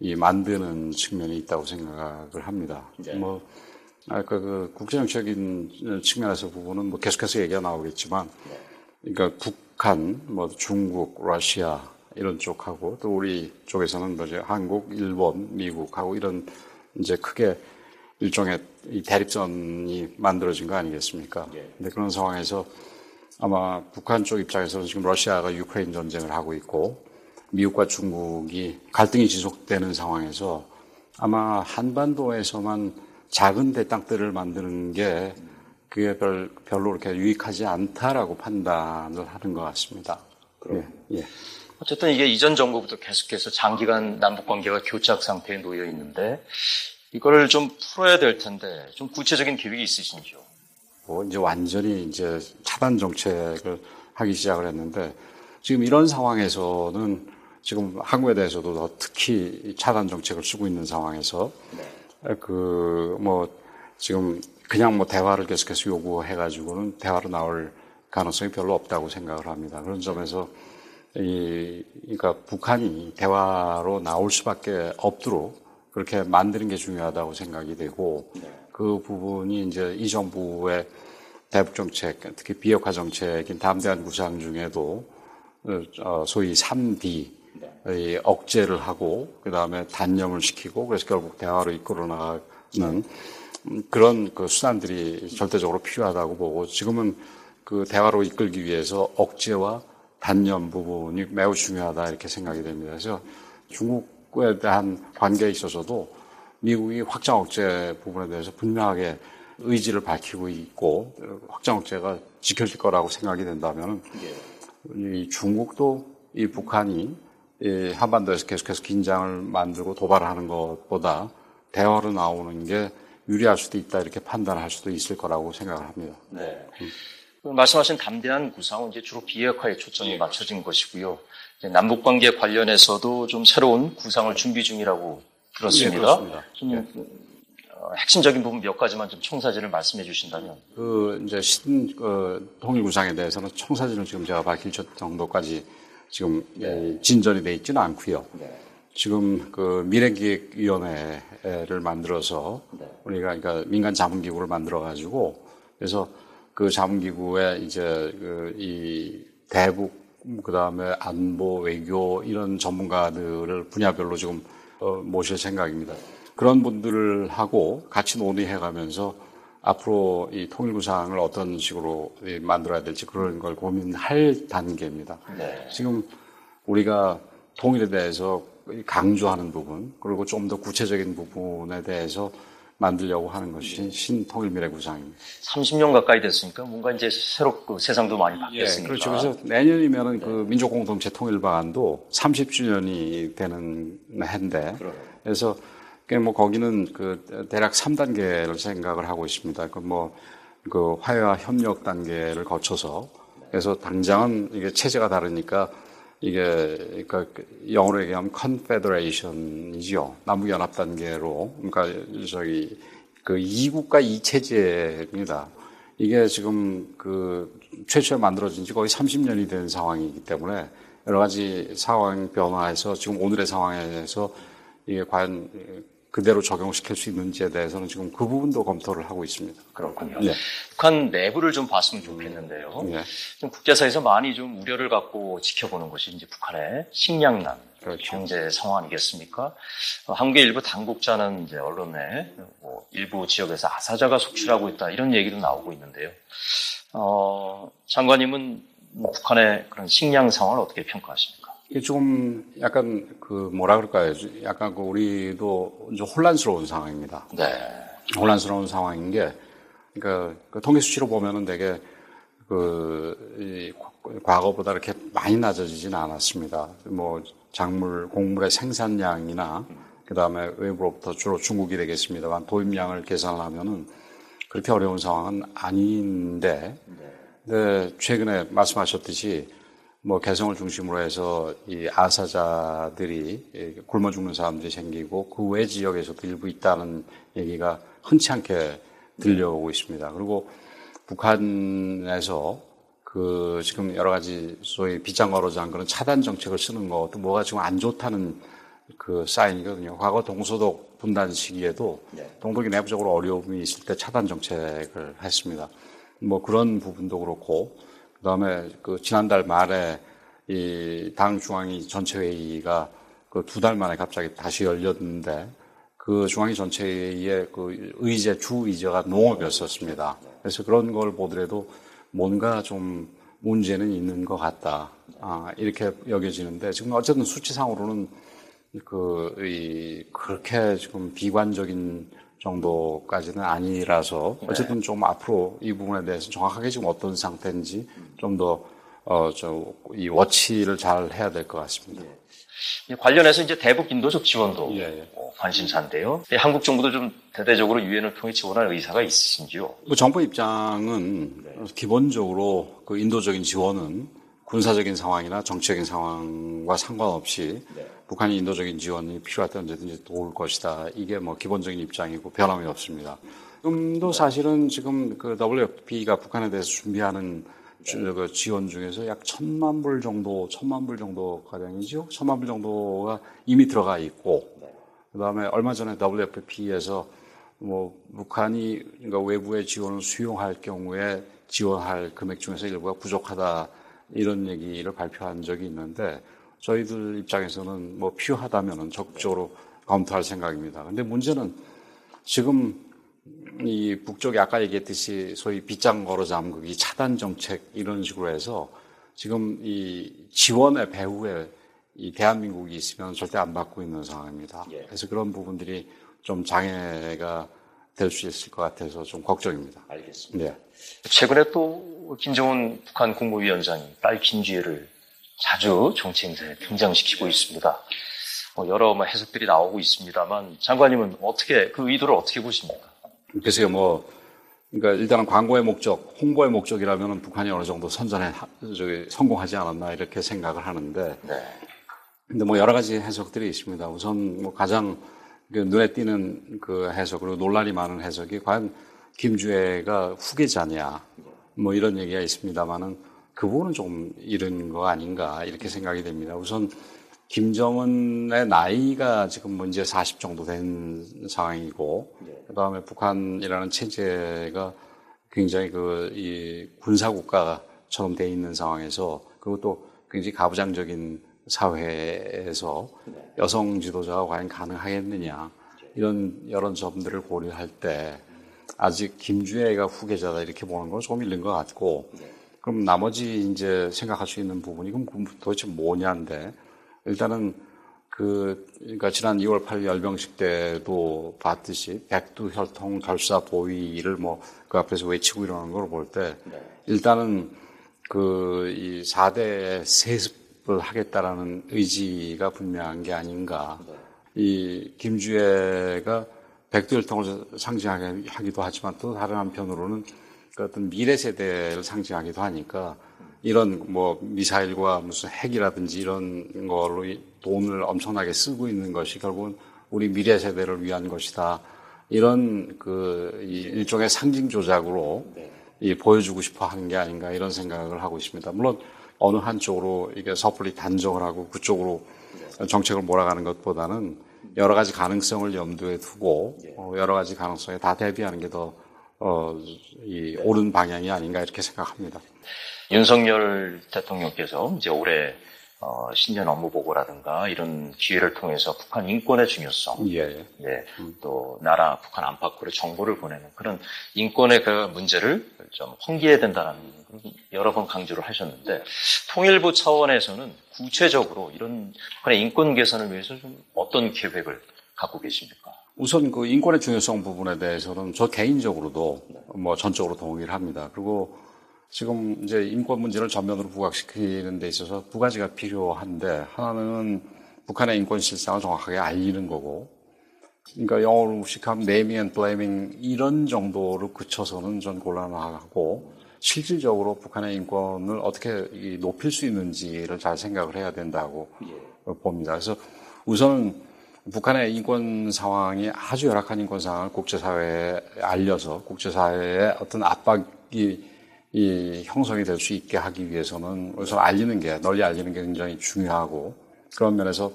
이 만드는 측면이 있다고 생각을 합니다. 네. 뭐 아까 그 국제정치적인 측면에서 부분은 뭐 계속해서 얘기가 나오겠지만, 그러니까 북한, 뭐 중국, 러시아 이런 쪽하고 또 우리 쪽에서는 뭐죠 한국, 일본, 미국하고 이런 이제 크게 일종의 이 대립선이 만들어진 거 아니겠습니까? 네. 근데 그런 상황에서 아마 북한 쪽 입장에서는 지금 러시아가 유크레인 전쟁을 하고 있고 미국과 중국이 갈등이 지속되는 상황에서 아마 한반도에서만 작은 대땅들을 만드는 게 그게 별, 별로 그렇게 유익하지 않다라고 판단을 하는 것 같습니다. 그럼. 예, 예. 어쨌든 이게 이전 정부부터 계속해서 장기간 남북 관계가 교착 상태에 놓여 있는데 이걸 좀 풀어야 될 텐데 좀 구체적인 계획이 있으신지요? 뭐 이제 완전히 이제 차단 정책을 하기 시작을 했는데 지금 이런 상황에서는 지금 한국에 대해서도 더 특히 차단 정책을 쓰고 있는 상황에서 네. 그뭐 지금 그냥 뭐 대화를 계속해서 요구해가지고는 대화로 나올 가능성이 별로 없다고 생각을 합니다. 그런 점에서 이, 그러니까 북한이 대화로 나올 수밖에 없도록 그렇게 만드는 게 중요하다고 생각이 되고 그 부분이 이제 이 정부의 대북 정책, 특히 비핵화 정책인 담대한 구상 중에도 어, 소위 3D 이 억제를 하고 그 다음에 단념을 시키고 그래서 결국 대화로 이끌어 나가는 그런 그 수단들이 절대적으로 필요하다고 보고 지금은 그 대화로 이끌기 위해서 억제와 단념 부분이 매우 중요하다 이렇게 생각이 됩니다. 그래서 중국에 대한 관계에 있어서도 미국이 확장 억제 부분에 대해서 분명하게 의지를 밝히고 있고 확장 억제가 지켜질 거라고 생각이 된다면 이 중국도 이 북한이 이 한반도에서 계속해서 긴장을 만들고 도발하는 것보다 대화로 나오는 게 유리할 수도 있다 이렇게 판단할 수도 있을 거라고 생각을 합니다. 네. 말씀하신 담대한 구상은 이제 주로 비핵화에 초점이 맞춰진 것이고요. 남북 관계 관련해서도 좀 새로운 구상을 준비 중이라고 들었습니다. 네, 그렇습니다. 좀 어, 핵심적인 부분 몇 가지만 좀 청사진을 말씀해 주신다면. 그 이제 신 그, 통일 구상에 대해서는 청사진을 지금 제가 밝힐 정도까지 지금 예, 진전이 돼 있지는 않고요. 지금 그 미래기획위원회를 만들어서 우리가 그러니까 민간 자문기구를 만들어 가지고 그래서 그 자문기구에 이제 그 이 대북 그다음에 안보 외교 이런 전문가들을 분야별로 지금 어, 모실 생각입니다. 그런 분들하고 같이 논의해 가면서 앞으로 이 통일구상을 어떤 식으로 만들어야 될지 그런 걸 고민할 단계입니다. 지금 우리가 통일에 대해서 강조하는 부분 그리고 좀 더 구체적인 부분에 대해서 만들려고 하는 것이 신통일 미래 구상입니다. 30년 가까이 됐으니까 뭔가 이제 새롭고 세상도 많이 예, 바뀌었으니까. 그렇죠. 그래서 내년이면은 그 민족 공동체 통일 방안도 30주년이 되는 해인데 그래서 그뭐 거기는 그 대략 3단계를 생각을 하고 있습니다. 그 뭐 그 화해와 협력 단계를 거쳐서 그래서 당장은 이게 체제가 다르니까 이게 그러니까 영어로 얘기하면 컨페더레이션이죠. 남북 연합 단계로 그러니까 저기 그 이국가 이체제입니다. 이게 지금 그 최초에 만들어진 지 거의 30년이 된 상황이기 때문에 여러 가지 상황 변화해서 지금 오늘의 상황에서 이게 과연 그대로 적용시킬 수 있는지에 대해서는 지금 그 부분도 검토를 하고 있습니다. 그렇군요. 네. 북한 내부를 좀 봤으면 좋겠는데요. 네. 좀 국제사에서 많이 좀 우려를 갖고 지켜보는 것이 이제 북한의 식량난, 그렇죠. 경제 상황 아니겠습니까? 어, 한국의 일부 당국자는 이제 언론에 뭐 일부 지역에서 아사자가 속출하고 있다 이런 얘기도 나오고 있는데요. 어, 장관님은 뭐 북한의 그런 식량 상황을 어떻게 평가하십니까? 이게 조금 약간 그 뭐라 그럴까요? 약간 그 우리도 좀 혼란스러운 상황입니다. 네. 혼란스러운 상황인 게, 그러니까 그 통계 수치로 보면은 되게 그, 이 과거보다 이렇게 많이 낮아지지는 않았습니다. 뭐 작물, 곡물의 생산량이나 그 다음에 외부로부터 주로 중국이 되겠습니다만 도입량을 계산하면은 그렇게 어려운 상황은 아닌데, 네, 최근에 말씀하셨듯이 뭐 개성을 중심으로 해서 이 아사자들이 굶어 죽는 사람들이 생기고 그 외 지역에서도 일부 있다는 얘기가 흔치 않게 들려오고 있습니다. 그리고 북한에서 그 지금 여러 가지 소위 빗장거로장 그런 차단 정책을 쓰는 것도 뭐가 지금 안 좋다는 그 사인이거든요. 과거 동서독 분단 시기에도 동독이 내부적으로 어려움이 있을 때 차단 정책을 했습니다. 뭐 그런 부분도 그렇고 그 다음에 그 지난달 말에 이 당 중앙위 전체 회의가 그 두 달 만에 갑자기 다시 열렸는데 그 중앙위 전체 회의의 그 의제 주 의제가 농업이었었습니다. 그래서 그런 걸 보더라도 뭔가 좀 문제는 있는 것 같다. 아, 이렇게 여겨지는데 지금 어쨌든 수치상으로는 그, 이, 그렇게 지금 비관적인 정도까지는 아니라서 어쨌든 좀 앞으로 이 부분에 대해서 정확하게 지금 어떤 상태인지 좀 더, 어, 저, 이 워치를 잘 해야 될 것 같습니다. 이 관련해서 이제 대북 인도적 지원도 어, 관심사인데요. 이 한국 정부도 좀 대대적으로 유엔을 통해 지원할 의사가 있으신지요? 그 정부 입장은 기본적으로 그 인도적인 지원은 군사적인 상황이나 정치적인 상황과 상관없이 북한이 인도적인 지원이 필요할 때 언제든지 도울 것이다. 이게 뭐 기본적인 입장이고 변함이 없습니다. 지금도 사실은 지금 그 WFP가 북한에 대해서 준비하는 주- 그 지원 중에서 약 천만 불 정도, 천만 불 정도 가량이죠. 천만 불 정도가 이미 들어가 있고, 그 다음에 얼마 전에 WFP에서 뭐 북한이 그러니까 외부의 지원을 수용할 경우에 지원할 금액 중에서 일부가 부족하다 이런 얘기를 발표한 적이 있는데 저희들 입장에서는 뭐 필요하다면은 적극적으로 검토할 생각입니다. 근데 문제는 지금 이 북쪽이 아까 얘기했듯이 소위 빗장 걸어 잠그기 차단 정책 이런 식으로 해서 지금 이 지원의 배후에 이 대한민국이 있으면 절대 안 받고 있는 상황입니다. 그래서 그런 부분들이 좀 장애가 될 수 있을 것 같아서 좀 걱정입니다. 알겠습니다. 네. 최근에 또 김정은 북한 국무위원장이 딸 김주혜를 자주 정치 행사에 등장시키고 있습니다. 뭐 여러 뭐 해석들이 나오고 있습니다만 장관님은 어떻게 그 의도를 어떻게 보십니까? 글쎄요, 뭐, 그러니까 일단은 광고의 목적, 홍보의 목적이라면 북한이 어느 정도 선전에 하- 저기 성공하지 않았나 이렇게 생각을 하는데, 근데 뭐 여러 가지 해석들이 있습니다. 우선 뭐 가장 그 눈에 띄는 그 해석, 그리고 논란이 많은 해석이 과연 김주애가 후계자냐, 뭐 이런 얘기가 있습니다만은 그 부분은 조금 이른 거 아닌가 이렇게 생각이 됩니다. 우선 김정은의 나이가 지금 뭐 이제 40 정도 된 상황이고, 그 다음에 북한이라는 체제가 굉장히 그, 이 군사 국가처럼 돼 있는 상황에서, 그리고 또 굉장히 가부장적인 사회에서 여성 지도자가 과연 가능하겠느냐, 이런 여러 점들을 고려할 때, 아직 김주애가 후계자다 이렇게 보는 건 조금 잃는 것 같고, 그럼 나머지 이제 생각할 수 있는 부분이 그럼 도대체 뭐냐인데, 일단은 그, 그러니까 지난 2월 8일 열병식 때도 봤듯이 백두 혈통 결사 보위를 뭐 그 앞에서 외치고 이러는 걸 볼때 일단은 그 이 4대 세습을 하겠다라는 의지가 분명한 게 아닌가. 이 김주애가 백두혈통을 상징하기도 하지만 또 다른 한편으로는 그 어떤 미래 세대를 상징하기도 하니까 이런 뭐 미사일과 무슨 핵이라든지 이런 걸로 이 돈을 엄청나게 쓰고 있는 것이 결국은 우리 미래 세대를 위한 것이다. 이런 그이 일종의 상징 조작으로 이 보여주고 싶어 하는 게 아닌가 이런 생각을 하고 있습니다. 물론 어느 한쪽으로 이게 섣불리 단정을 하고 그쪽으로 정책을 몰아가는 것보다는 여러 가지 가능성을 염두에 두고 어, 여러 가지 가능성에 다 대비하는 게더 어, 이 옳은 방향이 아닌가 이렇게 생각합니다. 윤석열 대통령께서 이제 올해 어, 신년 업무 보고라든가 이런 기회를 통해서 북한 인권의 중요성, 예. 네, 또 나라 북한 안팎으로 정보를 보내는 그런 인권의 그 문제를 좀 환기해야 된다는 여러 번 강조를 하셨는데 통일부 차원에서는 구체적으로 이런 북한의 인권 개선을 위해서 좀 어떤 계획을 갖고 계십니까? 우선 그 인권의 중요성 부분에 대해서는 저 개인적으로도 뭐 전적으로 동의를 합니다. 그리고 지금 이제 인권 문제를 전면으로 부각시키는 데 있어서 두 가지가 필요한데 하나는 북한의 인권 실상을 정확하게 알리는 거고 그러니까 영어로 무식하면 naming and blaming 이런 정도로 그쳐서는 전 곤란하고 실질적으로 북한의 인권을 어떻게 이 높일 수 있는지를 잘 생각을 해야 된다고 봅니다. 그래서 우선은 북한의 인권 상황이 아주 열악한 인권 상황을 국제사회에 알려서 국제사회에 어떤 압박이 이 형성이 될 수 있게 하기 위해서는 우선 알리는 게 널리 알리는 게 굉장히 중요하고 그런 면에서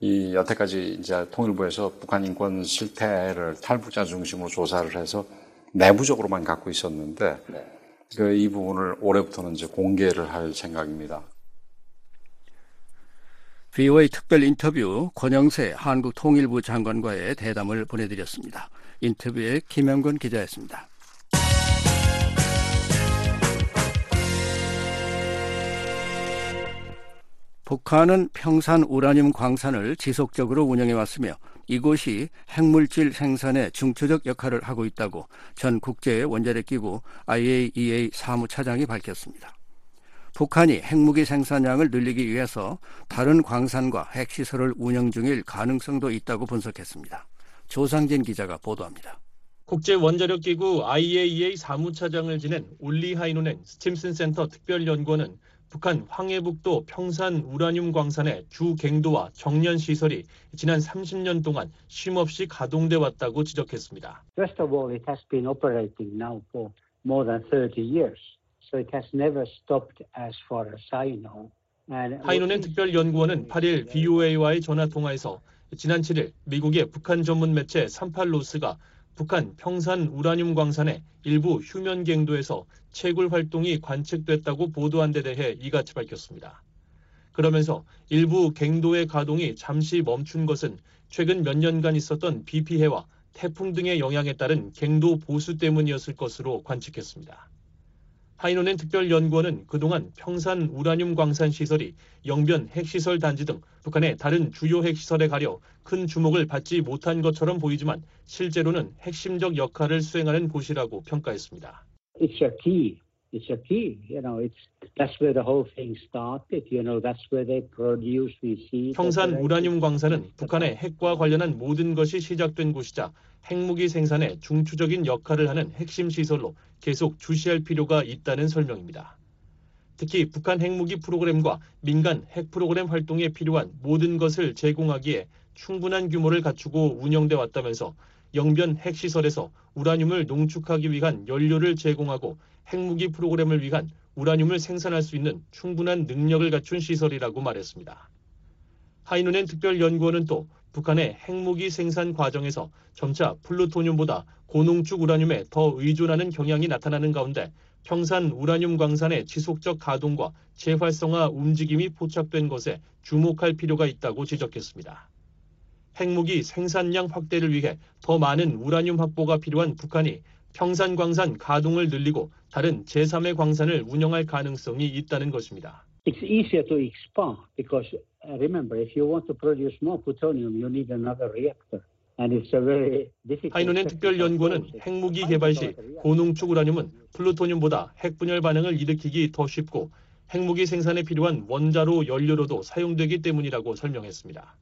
이 여태까지 이제 통일부에서 북한 인권 실태를 탈북자 중심으로 조사를 해서 내부적으로만 갖고 있었는데 그 이 부분을 올해부터는 이제 공개를 할 생각입니다. VOA 특별 인터뷰 권영세 한국 통일부 장관과의 대담을 보내드렸습니다. 인터뷰에 김영건 기자였습니다. 북한은 평산 우라늄 광산을 지속적으로 운영해 왔으며 이곳이 핵물질 생산에 중추적 역할을 하고 있다고 전 국제 원자력 기구 IAEA 사무차장이 밝혔습니다. 북한이 핵무기 생산량을 늘리기 위해서 다른 광산과 핵시설을 운영 중일 가능성도 있다고 분석했습니다. 조상진 기자가 보도합니다. 국제 원자력 기구 IAEA 사무차장을 지낸 울리 하이누넨 스팀슨 센터 특별 연구원은 북한 황해북도 평산 우라늄 광산의 주 갱도와 정년 시설이 지난 30년 동안 쉼없이 가동돼 왔다고 지적했습니다. First of all, it has been operating now for more than 30 years. 하이노넨 특별연구원은 8일 BOA와의 전화 통화에서 지난 7일 미국의 북한 전문 매체 38로스가 북한 평산 우라늄 광산의 일부 휴면 갱도에서 채굴 활동이 관측됐다고 보도한 데 대해 이같이 밝혔습니다. 그러면서 일부 갱도의 가동이 잠시 멈춘 것은 최근 몇 년간 있었던 비 피해와 태풍 등의 영향에 따른 갱도 보수 때문이었을 것으로 관측했습니다. 하이노넨 특별연구원은 그동안 평산 우라늄 광산 시설이 영변 핵시설 단지 등 북한의 다른 주요 핵시설에 가려 큰 주목을 받지 못한 것처럼 보이지만 실제로는 핵심적 역할을 수행하는 곳이라고 평가했습니다. It's a key. It's a key. You know, it's that's where the whole thing started. You know, that's where they produce we see. 평산 우라늄 광산은 북한의 핵과 관련한 모든 것이 시작된 곳이자 핵무기 생산에 중추적인 역할을 하는 핵심 시설로 계속 주시할 필요가 있다는 설명입니다. 특히 북한 핵무기 프로그램과 민간 핵 프로그램 활동에 필요한 모든 것을 제공하기에 충분한 규모를 갖추고 운영돼 왔다면서 영변 핵시설에서 우라늄을 농축하기 위한 연료를 제공하고 핵무기 프로그램을 위한 우라늄을 생산할 수 있는 충분한 능력을 갖춘 시설이라고 말했습니다. 하이누넨 특별연구원은 또 북한의 핵무기 생산 과정에서 점차 플루토늄보다 고농축 우라늄에 더 의존하는 경향이 나타나는 가운데 평산 우라늄 광산의 지속적 가동과 재활성화 움직임이 포착된 것에 주목할 필요가 있다고 지적했습니다. 핵무기 생산량 확대를 위해 더 많은 우라늄 확보가 필요한 북한이 평산 광산 가동을 늘리고 다른 제3의 광산을 운영할 가능성이 있다는 것입니다. It's easier to expand because remember, if you want to produce more plutonium, you need another reactor. 하이노넨 특별연구원은 핵무기 개발 시 고농축 우라늄은 플루토늄보다 핵분열 반응을 일으키기 더 쉽고 핵무기 생산에 필요한 원자로 연료로도 사용되기 때문이라고 설명했습니다.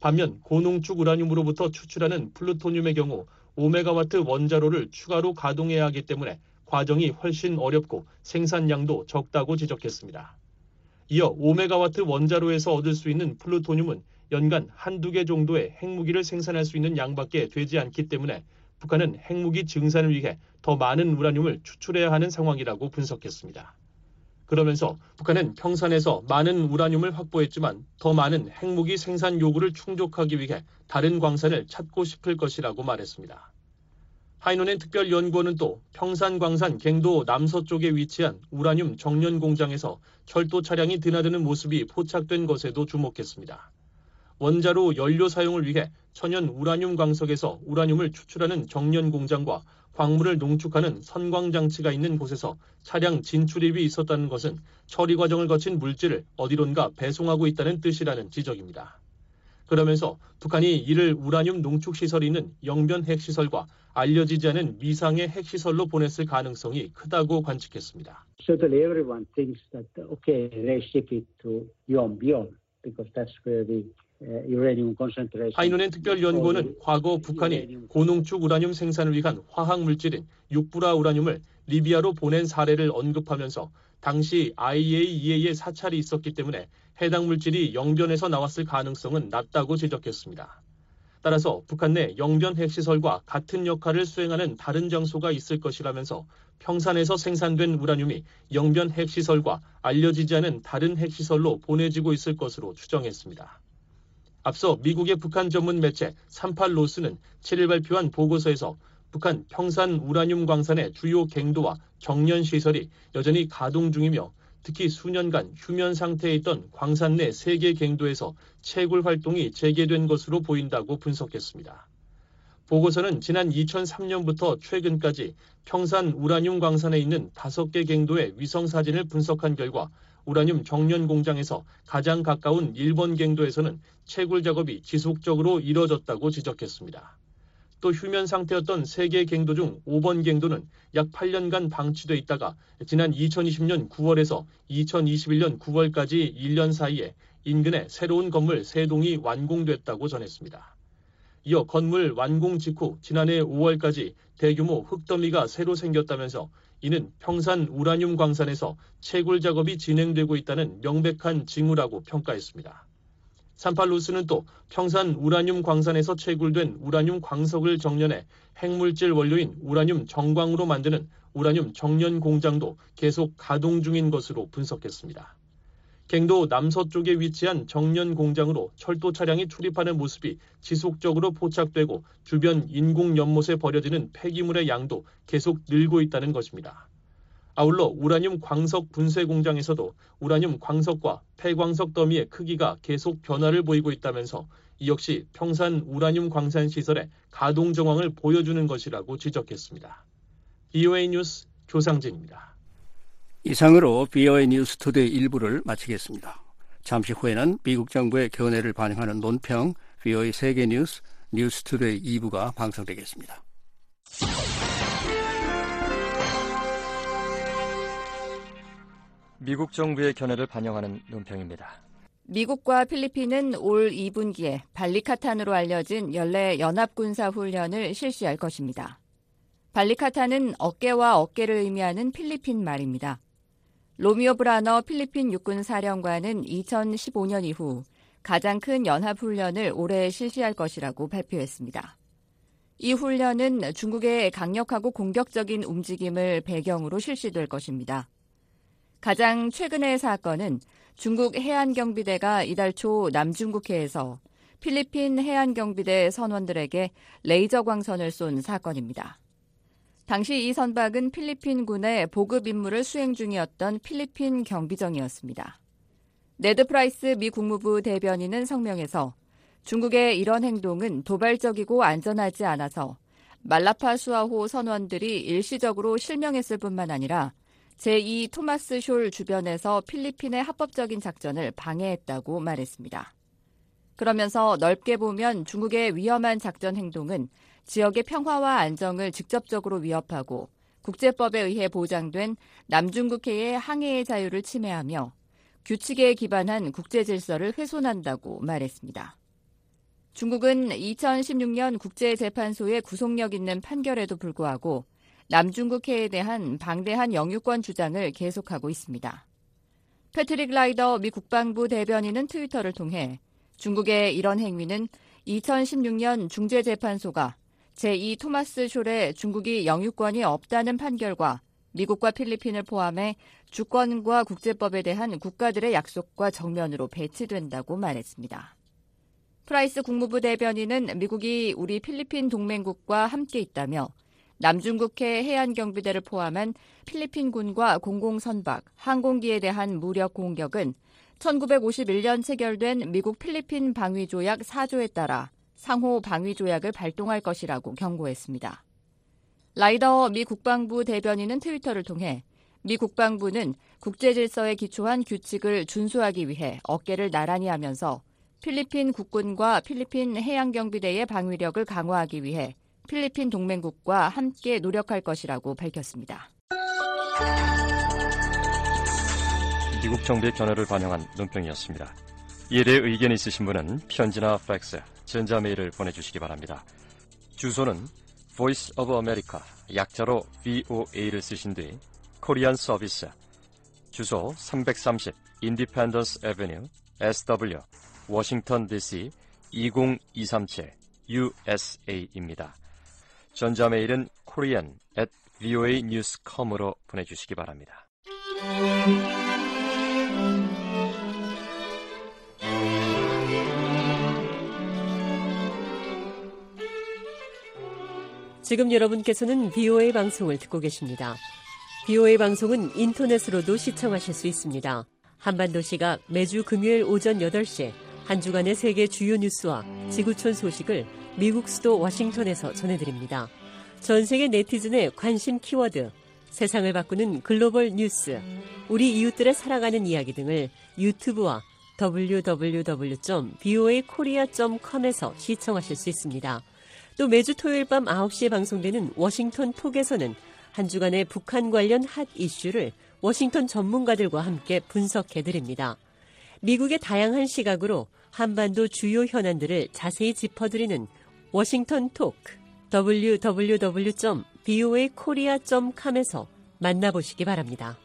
반면 고농축 우라늄으로부터 추출하는 플루토늄의 경우 5메가와트 원자로를 추가로 가동해야 하기 때문에 과정이 훨씬 어렵고 생산량도 적다고 지적했습니다. 이어 5메가와트 원자로에서 얻을 수 있는 플루토늄은 연간 한두 개 정도의 핵무기를 생산할 수 있는 양밖에 되지 않기 때문에 북한은 핵무기 증산을 위해 더 많은 우라늄을 추출해야 하는 상황이라고 분석했습니다. 그러면서 북한은 평산에서 많은 우라늄을 확보했지만 더 많은 핵무기 생산 요구를 충족하기 위해 다른 광산을 찾고 싶을 것이라고 말했습니다. 하이노넨 특별연구원은 또 평산 광산 갱도 남서쪽에 위치한 우라늄 정년 공장에서 철도 차량이 드나드는 모습이 포착된 것에도 주목했습니다. 원자로 연료 사용을 위해 천연 우라늄 광석에서 우라늄을 추출하는 정년 공장과 광물을 농축하는 선광 장치가 있는 곳에서 차량 진출입이 있었다는 것은 처리 과정을 거친 물질을 어디론가 배송하고 있다는 뜻이라는 지적입니다. 그러면서 북한이 이를 우라늄 농축 시설이 있는 영변 핵시설과 알려지지 않은 미상의 핵시설로 보냈을 가능성이 크다고 관측했습니다. Certainly because that's where the 하이노넨 특별 연구원은 과거 북한이 고농축 우라늄 생산을 위한 화학 물질인 육부라 우라늄을 리비아로 보낸 사례를 언급하면서 당시 IAEA의 사찰이 있었기 때문에 해당 물질이 영변에서 나왔을 가능성은 낮다고 지적했습니다. 따라서 북한 내 영변 핵시설과 같은 역할을 수행하는 다른 장소가 있을 것이라면서 평산에서 생산된 우라늄이 영변 핵시설과 알려지지 않은 다른 핵시설로 보내지고 있을 것으로 추정했습니다. 앞서 미국의 북한 전문 매체 38로스는 7일 발표한 보고서에서 북한 평산 우라늄 광산의 주요 갱도와 정년 시설이 여전히 가동 중이며 특히 수년간 휴면 상태에 있던 광산 내 3개 갱도에서 채굴 활동이 재개된 것으로 보인다고 분석했습니다. 보고서는 지난 2003년부터 최근까지 평산 우라늄 광산에 있는 5개 갱도의 위성 사진을 분석한 결과 우라늄 정년 공장에서 가장 가까운 일본 갱도에서는 채굴 작업이 지속적으로 이뤄졌다고 지적했습니다. 또 휴면 상태였던 세계 갱도 중 5번 갱도는 약 8년간 방치돼 있다가 지난 2020년 9월에서 2021년 9월까지 1년 사이에 인근에 새로운 건물 3동이 완공됐다고 전했습니다. 이어 건물 완공 직후 지난해 5월까지 대규모 흙더미가 새로 생겼다면서 이는 평산 우라늄 광산에서 채굴 작업이 진행되고 있다는 명백한 징후라고 평가했습니다. 산팔루스는 또 평산 우라늄 광산에서 채굴된 우라늄 광석을 정련해 핵물질 원료인 우라늄 정광으로 만드는 우라늄 정년 공장도 계속 가동 중인 것으로 분석했습니다. 갱도 남서쪽에 위치한 정년 공장으로 철도 차량이 출입하는 모습이 지속적으로 포착되고 주변 인공 연못에 버려지는 폐기물의 양도 계속 늘고 있다는 것입니다. 아울러 우라늄 광석 분쇄 공장에서도 우라늄 광석과 폐광석 더미의 크기가 계속 변화를 보이고 있다면서 이 역시 평산 우라늄 광산 시설의 가동 정황을 보여주는 것이라고 지적했습니다. VOA 뉴스 조상진입니다. 이상으로 VOA 뉴스 투데이 1부를 마치겠습니다. 잠시 후에는 미국 정부의 견해를 반영하는 논평 VOA 세계 뉴스 뉴스 투데이 2부가 방송되겠습니다. 미국 정부의 견해를 반영하는 논평입니다. 미국과 필리핀은 올 2분기에 발리카탄으로 알려진 연례 연합군사 훈련을 실시할 것입니다. 발리카탄은 어깨와 어깨를 의미하는 필리핀 말입니다. 로미오 브라너 필리핀 육군 사령관은 2015년 이후 가장 큰 연합훈련을 올해 실시할 것이라고 발표했습니다. 이 훈련은 중국의 강력하고 공격적인 움직임을 배경으로 실시될 것입니다. 가장 최근의 사건은 중국 해안경비대가 이달 초 남중국해에서 필리핀 해안경비대 선원들에게 레이저 광선을 쏜 사건입니다. 당시 이 선박은 필리핀군의 보급 임무를 수행 중이었던 필리핀 경비정이었습니다. 네드 프라이스 미 국무부 대변인은 성명에서 중국의 이런 행동은 도발적이고 안전하지 않아서 말라파스쿠아호 선원들이 일시적으로 실명했을 뿐만 아니라 제2 토마스 숄 주변에서 필리핀의 합법적인 작전을 방해했다고 말했습니다. 그러면서 넓게 보면 중국의 위험한 작전 행동은 지역의 평화와 안정을 직접적으로 위협하고 국제법에 의해 보장된 남중국해의 항해의 자유를 침해하며 규칙에 기반한 국제 질서를 훼손한다고 말했습니다. 중국은 2016년 국제재판소의 구속력 있는 판결에도 불구하고 남중국해에 대한 방대한 영유권 주장을 계속하고 있습니다. 패트릭 라이더 미 국방부 대변인은 트위터를 통해 중국의 이런 행위는 2016년 중재재판소가 제2 토마스 숄에 중국의 영유권이 없다는 판결과 미국과 필리핀을 포함해 주권과 국제법에 대한 국가들의 약속과 정면으로 배치된다고 말했습니다. 프라이스 국무부 대변인은 미국이 우리 필리핀 동맹국과 함께 있다며 남중국해 해안경비대를 포함한 필리핀군과 공공선박, 항공기에 대한 무력 공격은 1951년 체결된 미국 필리핀 방위조약 4조에 따라 상호 방위 조약을 발동할 것이라고 경고했습니다. 라이더 미 국방부 대변인은 트위터를 통해 미 국방부는 국제 질서에 기초한 규칙을 준수하기 위해 어깨를 나란히 하면서 필리핀 국군과 필리핀 해양경비대의 방위력을 강화하기 위해 필리핀 동맹국과 함께 노력할 것이라고 밝혔습니다. 미국 정부의 견해를 반영한 논평이었습니다. 이에 대해 의견이 있으신 분은 편지나 팩스, 전자메일을 보내주시기 바랍니다. 주소는 Voice of America, 약자로 VOA를 쓰신 뒤 코리안 서비스, 주소 330 Independence Avenue, SW, 워싱턴 DC 20237 USA입니다. 전자메일은 korean at voanews.com으로 보내주시기 바랍니다. 지금 여러분께서는 BOA 방송을 듣고 계십니다. BOA 방송은 인터넷으로도 시청하실 수 있습니다. 한반도시가 매주 금요일 오전 8시 한 주간의 세계 주요 뉴스와 지구촌 소식을 미국 수도 워싱턴에서 전해드립니다. 전 세계 네티즌의 관심 키워드, 세상을 바꾸는 글로벌 뉴스, 우리 이웃들의 살아가는 이야기 등을 유튜브와 www.voakorea.com에서 시청하실 수 있습니다. 또 매주 토요일 밤 9시에 방송되는 워싱턴 톡에서는 한 주간의 북한 관련 핫 이슈를 워싱턴 전문가들과 함께 분석해 드립니다. 미국의 다양한 시각으로 한반도 주요 현안들을 자세히 짚어드리는 워싱턴 토크 www.voakorea.com에서 만나보시기 바랍니다.